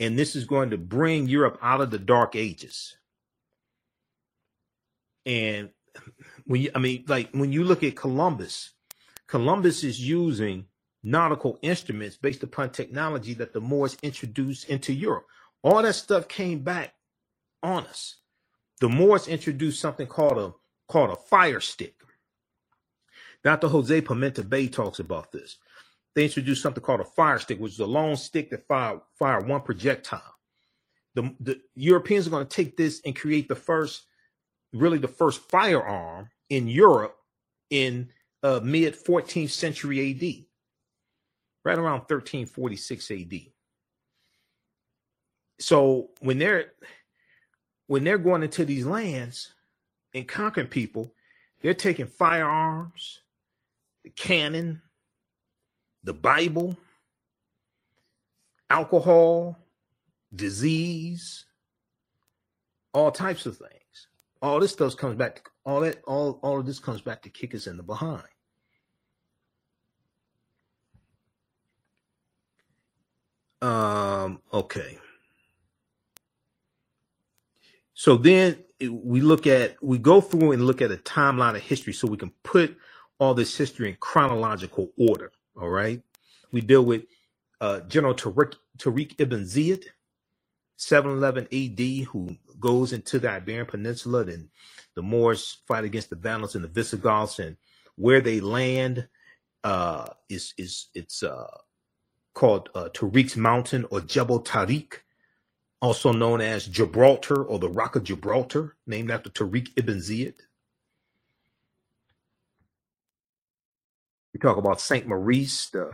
and this is going to bring Europe out of the Dark Ages. And when you, I mean, like when you look at Columbus, Columbus is using nautical instruments based upon technology that the Moors introduced into Europe. All that stuff came back on us. The Moors introduced something called a called a fire stick. Dr. Jose Pimienta-Bey talks about this. They introduced something called a fire stick, which is a long stick that fire fire one projectile. The, the Europeans are going to take this and create the first, really the first firearm in Europe in uh, mid 14th century AD, right around 1346 AD. So when they're when they're going into these lands and conquering people, they're taking firearms, the cannon, the Bible, alcohol, disease, all types of things. All this stuff comes back. to All that, all, all of this comes back to kick us in the behind. Um, okay. So then we look at, we go through and look at a timeline of history so we can put all this history in chronological order. All right. We deal with uh, General Tariq, Tariq ibn Ziyad, 711 AD, who goes into the Iberian Peninsula. and the Moors fight against the Vandals and the Visigoths, and where they land uh, is is it's uh, called uh, Tariq's Mountain or Jebel Tariq, also known as Gibraltar or the Rock of Gibraltar, named after Tariq ibn Ziyad. We talk about Saint Maurice, the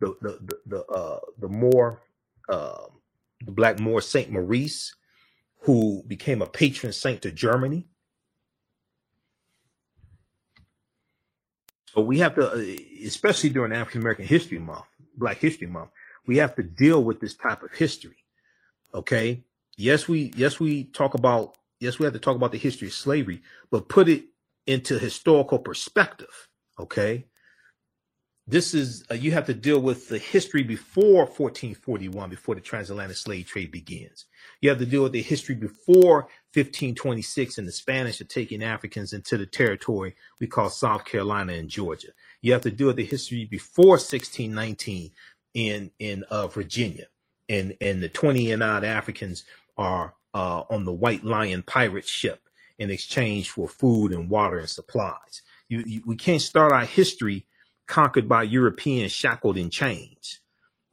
the the the, the uh, the Moor, uh, the Black Moor Saint Maurice, who became a patron saint to Germany. So we have to, uh, especially during African American History Month, Black History Month, we have to deal with this type of history. Okay. Yes, we yes we talk about yes we have to talk about the history of slavery, but put it into historical perspective. Okay. This is uh, you have to deal with the history before 1441 before the transatlantic slave trade begins. You have to deal with the history before 1526 and the spanish are taking africans into the territory we call south carolina and georgia. You have to deal with the history before 1619 in in uh, virginia. And and the 20 and odd africans are uh, on the white lion pirate ship in exchange for food and water and supplies. You, you we can't start our history conquered by Europeans shackled in chains.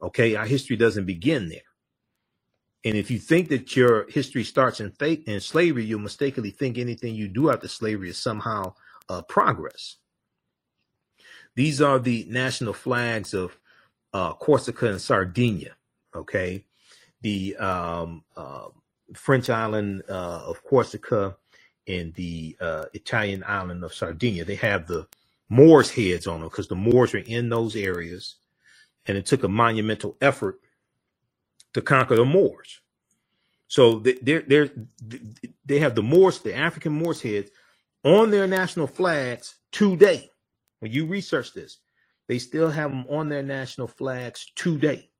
Okay, our history doesn't begin there. And if you think that your history starts in, in slavery, you'll mistakenly think anything you do after slavery is somehow uh, progress. These are the national flags of uh, Corsica and Sardinia. Okay, the um, uh, French island uh, of Corsica and the uh, Italian island of Sardinia. They have the Moors heads on them because the Moors were in those areas, and it took a monumental effort to conquer the Moors. So they're, they're, they have the Moors, the African Moors heads, on their national flags today. When you research this, they still have them on their national flags today.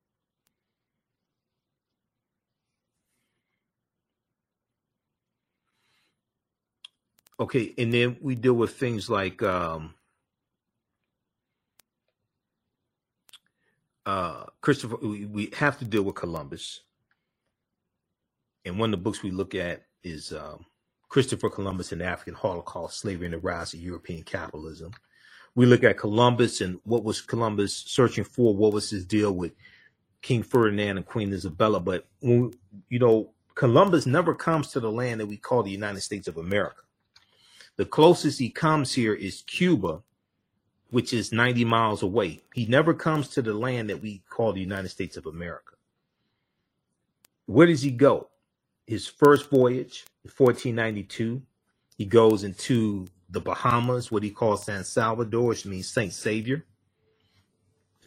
Okay, and then we deal with things like um, uh, Christopher, we, we have to deal with Columbus. And one of the books we look at is um, Christopher Columbus and the African Holocaust, Slavery and the Rise of European Capitalism. We look at Columbus and what was Columbus searching for? What was his deal with King Ferdinand and Queen Isabella? But when, you know, Columbus never comes to the land that we call the United States of America. The closest he comes here is Cuba, which is 90 miles away. He never comes to the land that we call the United States of America. Where does he go? His first voyage, 1492, he goes into the Bahamas, what he calls San Salvador, which means Saint Savior.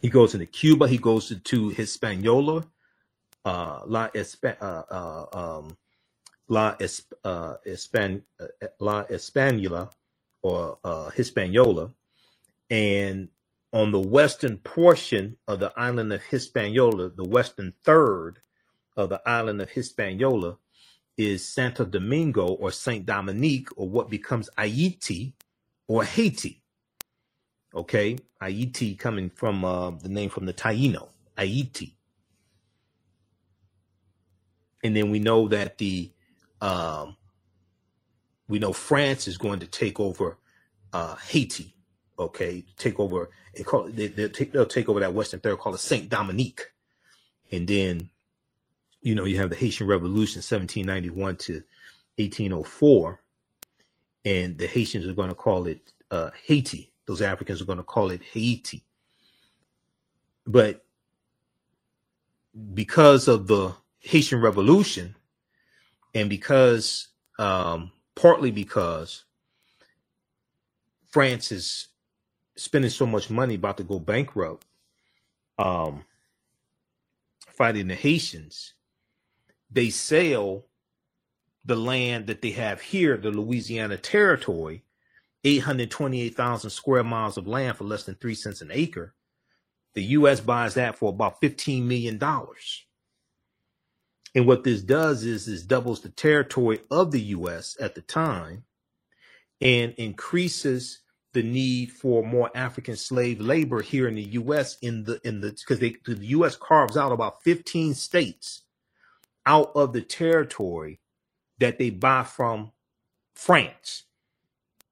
He goes into Cuba. He goes into Hispaniola, uh, La, Espa, uh, uh, um, La, Esp, uh, Espan, uh, La Espanula, or uh, Hispaniola and on the western portion of the island of Hispaniola, the western third of the island of Hispaniola is Santo Domingo or Saint Dominique or what becomes Haiti or Haiti. Okay, Haiti coming from uh, the name from the Taino, Haiti. And then we know that the um, we know France is going to take over uh, Haiti okay, take over call they, they'll, take, they'll take over that Western Third, call it Saint Dominique, and then you know you have the Haitian Revolution, 1791 to 1804, and the Haitians are going to call it uh, Haiti. Those Africans are going to call it Haiti, but because of the Haitian Revolution, and because um, partly because France is spending so much money about to go bankrupt um fighting the Haitians, they sell the land that they have here, the Louisiana territory, 828,000 square miles of land for less than three cents an acre. The U.S. buys that for about $15 million. And what this does is, is doubles the territory of the U.S. at the time and increases the need for more African slave labor here in the U.S. in the in the because the U.S. carves out about 15 states out of the territory that they buy from France.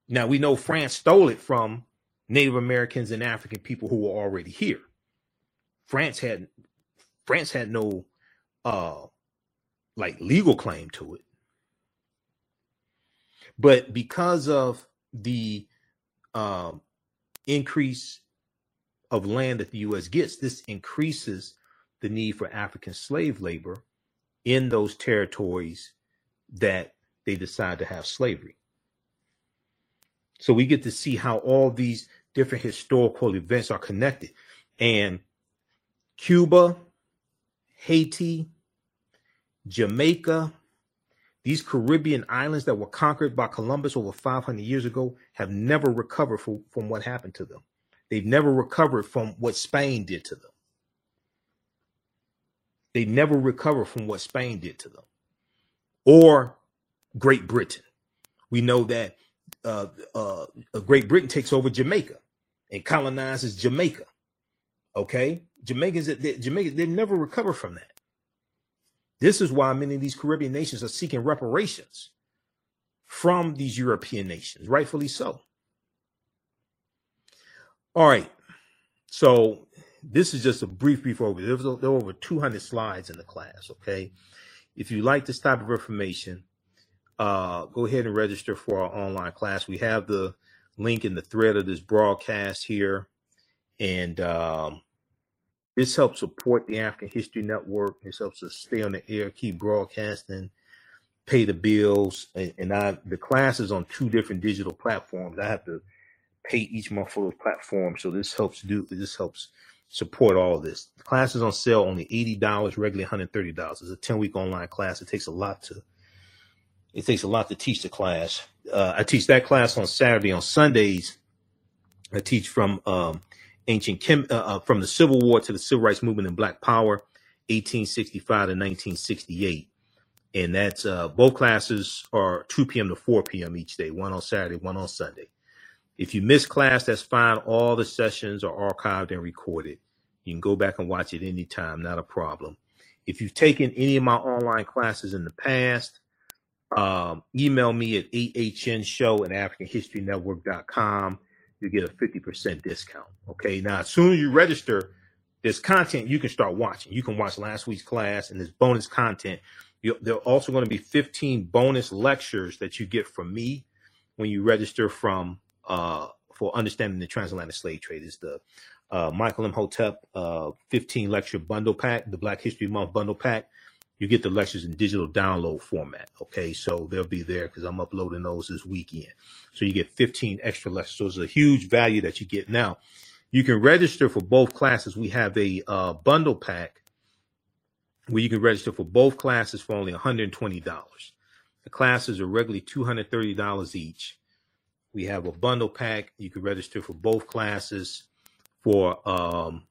Now we know France stole it from Native Americans and African people who were already here. France had France had no uh like legal claim to it. But because of the um, increase of land that the U.S. gets, this increases the need for African slave labor in those territories that they decide to have slavery. So we get to see how all these different historical events are connected. And Cuba, Haiti, Jamaica, these Caribbean islands that were conquered by Columbus over 500 years ago have never recovered from, from what happened to them. They've never recovered from what Spain did to them. They never recovered from what Spain did to them or Great Britain. We know that uh, uh, Great Britain takes over Jamaica and colonizes Jamaica. Okay, Jamaicans, they, Jamaica, they never recover from that. This is why many of these Caribbean nations are seeking reparations from these European nations, rightfully so. All right, so this is just a brief, brief overview. There, were over 200 slides in the class. Okay, if you like this type of information, uh, go ahead and register for our online class. We have the link in the thread of this broadcast here. And um, this helps support the African History Network. This helps us stay on the air, keep broadcasting, pay the bills. And, and I, the class is on two different digital platforms. I have to pay each month for those platforms. So this helps do, this helps support all of this. The class is on sale only $80, regularly $130. It's a 10 week online class. It takes a lot to it takes a lot to teach the class. Uh, I teach that class on Saturday. On Sundays, I teach from um, ancient Kim, uh, uh, from the Civil War to the Civil Rights Movement and Black Power, 1865 to 1968. And that's uh, both classes are 2 p.m. to 4 p.m. each day, one on Saturday, one on Sunday. If you miss class, that's fine. All the sessions are archived and recorded. You can go back and watch it anytime, not a problem. If you've taken any of my online classes in the past, um, email me at ahnshow at africanhistorynetwork.com. You get a 50% discount. Okay. Now, as soon as you register, there's content you can start watching. You can watch last week's class and there's bonus content. You, there are also going to be 15 bonus lectures that you get from me when you register from uh, for understanding the transatlantic slave trade. Is the uh, Michael Imhotep uh, 15 lecture bundle pack, the Black History Month bundle pack you get the lectures in digital download format. Okay. So they'll be there because I'm uploading those this weekend. So you get 15 extra lectures. So it's a huge value that you get. Now you can register for both classes. We have a uh, bundle pack where you can register for both classes for only $120. The classes are regularly $230 each. We have a bundle pack. You can register for both classes for um,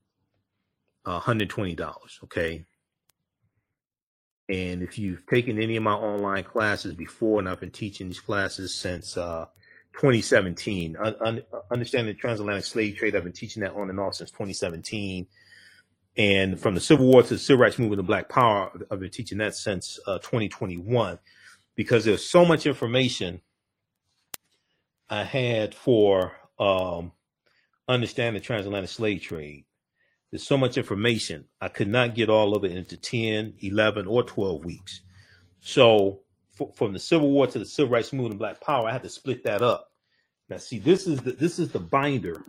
$120. Okay. And if you've taken any of my online classes before, and I've been teaching these classes since uh, 2017, un- un- understanding the transatlantic slave trade, I've been teaching that on and off since 2017. And from the Civil War to the Civil Rights Movement and Black Power, I've been teaching that since uh, 2021 because there's so much information I had for um, understanding the transatlantic slave trade there's so much information. I could not get all of it into 10, 11, or 12 weeks. So f- from the Civil War to the Civil Rights Movement and Black Power, I had to split that up. Now, see, this is the this is the binder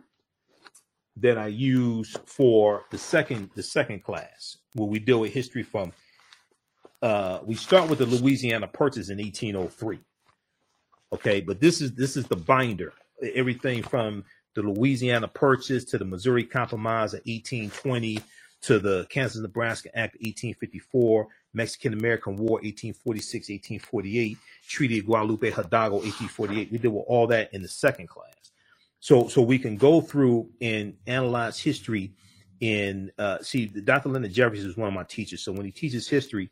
that I use for the second the second class where we deal with history from. Uh, we start with the Louisiana Purchase in 1803. Okay, but this is this is the binder. Everything from the Louisiana Purchase to the Missouri Compromise of 1820 to the Kansas Nebraska Act of 1854, Mexican American War 1846 1848, Treaty of Guadalupe Hidalgo 1848. We did all that in the second class. So so we can go through and analyze history in uh see Dr. Leonard Jeffries is one of my teachers. So when he teaches history,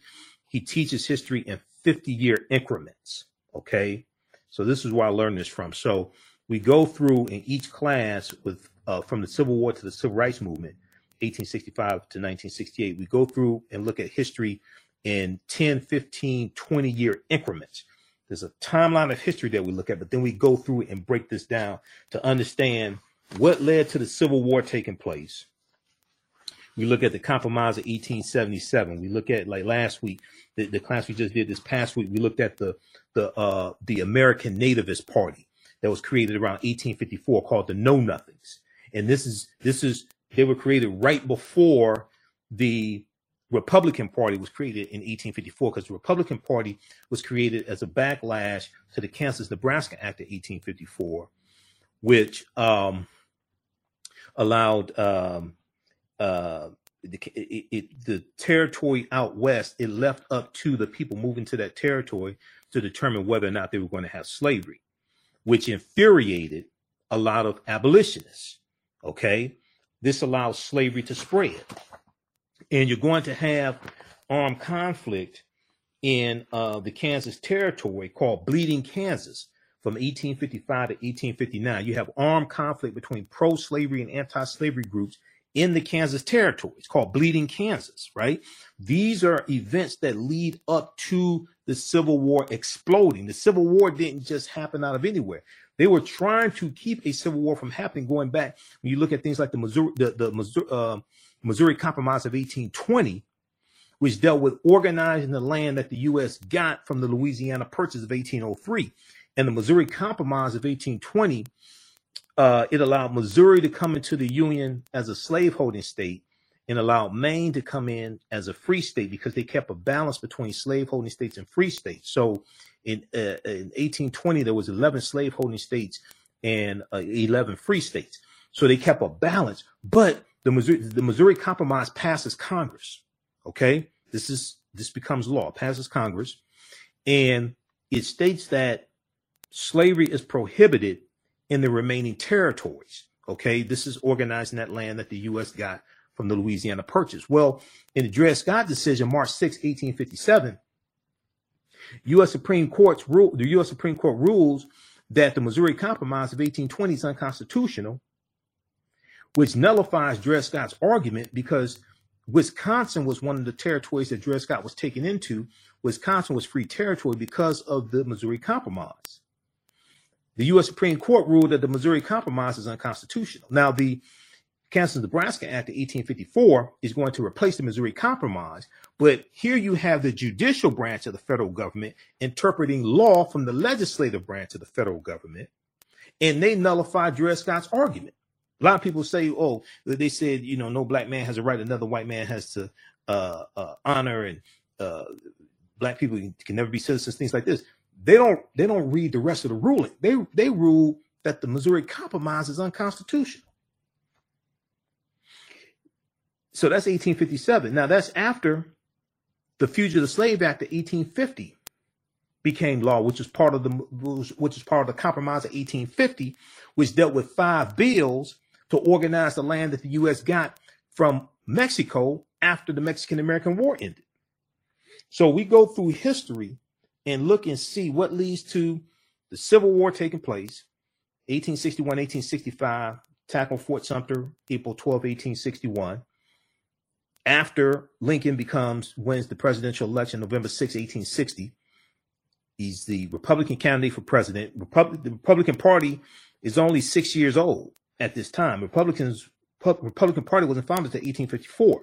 he teaches history in 50 year increments. Okay. So this is where I learned this from. So we go through in each class with uh, from the Civil War to the Civil Rights Movement, 1865 to 1968. We go through and look at history in 10, 15, 20 year increments. There's a timeline of history that we look at, but then we go through and break this down to understand what led to the Civil War taking place. We look at the Compromise of 1877. We look at like last week, the, the class we just did this past week. We looked at the the uh, the American Nativist Party that was created around 1854 called the Know Nothings. And this is this is they were created right before the Republican Party was created in 1854 because the Republican Party was created as a backlash to the Kansas Nebraska Act of 1854, which um, allowed um, uh, the, it, it, the territory out west. It left up to the people moving to that territory to determine whether or not they were going to have slavery which infuriated a lot of abolitionists. Okay. This allows slavery to spread. And you're going to have armed conflict in uh, the Kansas territory called Bleeding Kansas from 1855 to 1859. You have armed conflict between pro slavery and anti slavery groups in the Kansas territory. It's called Bleeding Kansas, right? These are events that lead up to the Civil War exploding. The Civil War didn't just happen out of anywhere. They were trying to keep a civil war from happening. Going back, when you look at things like the Missouri, the, the Missouri, uh, Missouri Compromise of 1820, which dealt with organizing the land that the U.S. got from the Louisiana Purchase of 1803, and the Missouri Compromise of 1820, uh, it allowed Missouri to come into the Union as a slaveholding state and allowed Maine to come in as a free state because they kept a balance between slaveholding states and free states. So in, uh, in 1820, there was 11 slaveholding states and uh, 11 free states. So they kept a balance, but the Missouri, the Missouri Compromise passes Congress. Okay, this is this becomes law, passes Congress, and it states that slavery is prohibited in the remaining territories. Okay, this is organizing that land that the U.S. got from the Louisiana Purchase. Well, in the Dred Scott decision, March 6, 1857, U.S. Supreme Court's rule, the U.S. Supreme Court rules that the Missouri Compromise of 1820 is unconstitutional, which nullifies Dred Scott's argument because Wisconsin was one of the territories that Dred Scott was taken into. Wisconsin was free territory because of the Missouri Compromise. The U.S. Supreme Court ruled that the Missouri Compromise is unconstitutional. Now, the Kansas Nebraska Act of 1854 is going to replace the Missouri Compromise, but here you have the judicial branch of the federal government interpreting law from the legislative branch of the federal government, and they nullify Dred Scott's argument. A lot of people say, oh, they said, you know, no black man has a right, another white man has to uh, uh, honor, and uh, black people can never be citizens, things like this. They don't they don't read the rest of the ruling. They they rule that the Missouri Compromise is unconstitutional. So that's 1857. Now that's after the Fugitive Slave Act of 1850 became law, which is part of the which is part of the Compromise of 1850, which dealt with five bills to organize the land that the U.S. got from Mexico after the Mexican American War ended. So we go through history and look and see what leads to the Civil War taking place, 1861, 1865, tackle Fort Sumter, April 12, 1861 after Lincoln becomes wins the presidential election November 6, 1860. He's the Republican candidate for president. The Republican Party is only six years old at this time. Republicans Republican Party wasn't founded until 1854.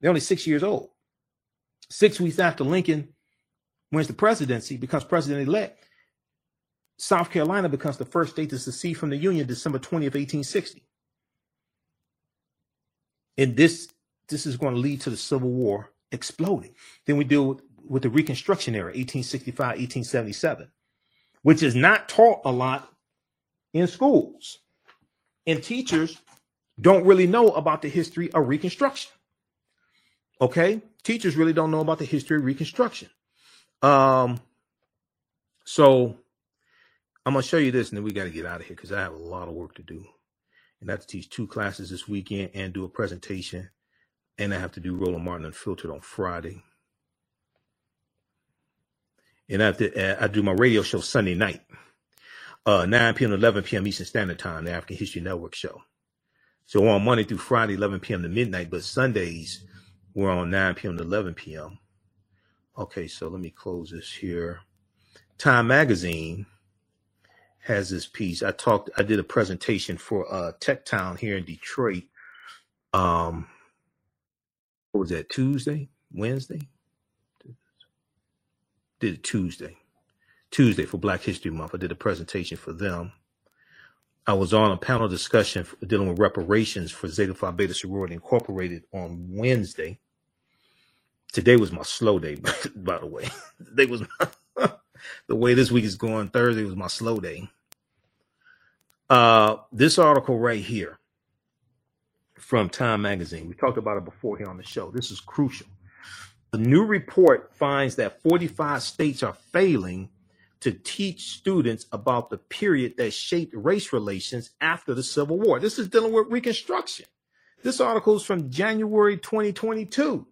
They're only six years old. Six weeks after Lincoln wins the presidency, becomes president elect, South Carolina becomes the first state to secede from the Union December 20 of 1860. And this this is going to lead to the Civil War exploding. Then we deal with, with the Reconstruction era, 1865, 1877, which is not taught a lot in schools. And teachers don't really know about the history of Reconstruction. Okay? Teachers really don't know about the history of Reconstruction. Um, so I'm gonna show you this, and then we got to get out of here because I have a lot of work to do, and I have to teach two classes this weekend and do a presentation and I have to do Roland Martin Unfiltered on Friday. And I, have to, uh, I do my radio show Sunday night, uh, 9 p.m. to 11 p.m. Eastern Standard Time, the African History Network show. So on Monday through Friday, 11 p.m. to midnight, but Sundays we're on 9 p.m. to 11 p.m. Okay, so let me close this here. Time Magazine has this piece. I talked, I did a presentation for uh, Tech Town here in Detroit. Um, what was that Tuesday, Wednesday? Did it Tuesday, Tuesday for Black History Month. I did a presentation for them. I was on a panel discussion dealing with reparations for Zeta Phi Beta Sorority Incorporated on Wednesday. Today was my slow day, *laughs* by the way. Today was my, *laughs* the way this week is going. Thursday was my slow day. Uh, this article right here from Time Magazine. We talked about it before here on the show. This is crucial. The new report finds that 45 states are failing to teach students about the period that shaped race relations after the Civil War. This is dealing with Reconstruction. This article is from January 2022.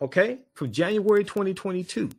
Okay, from January 2022.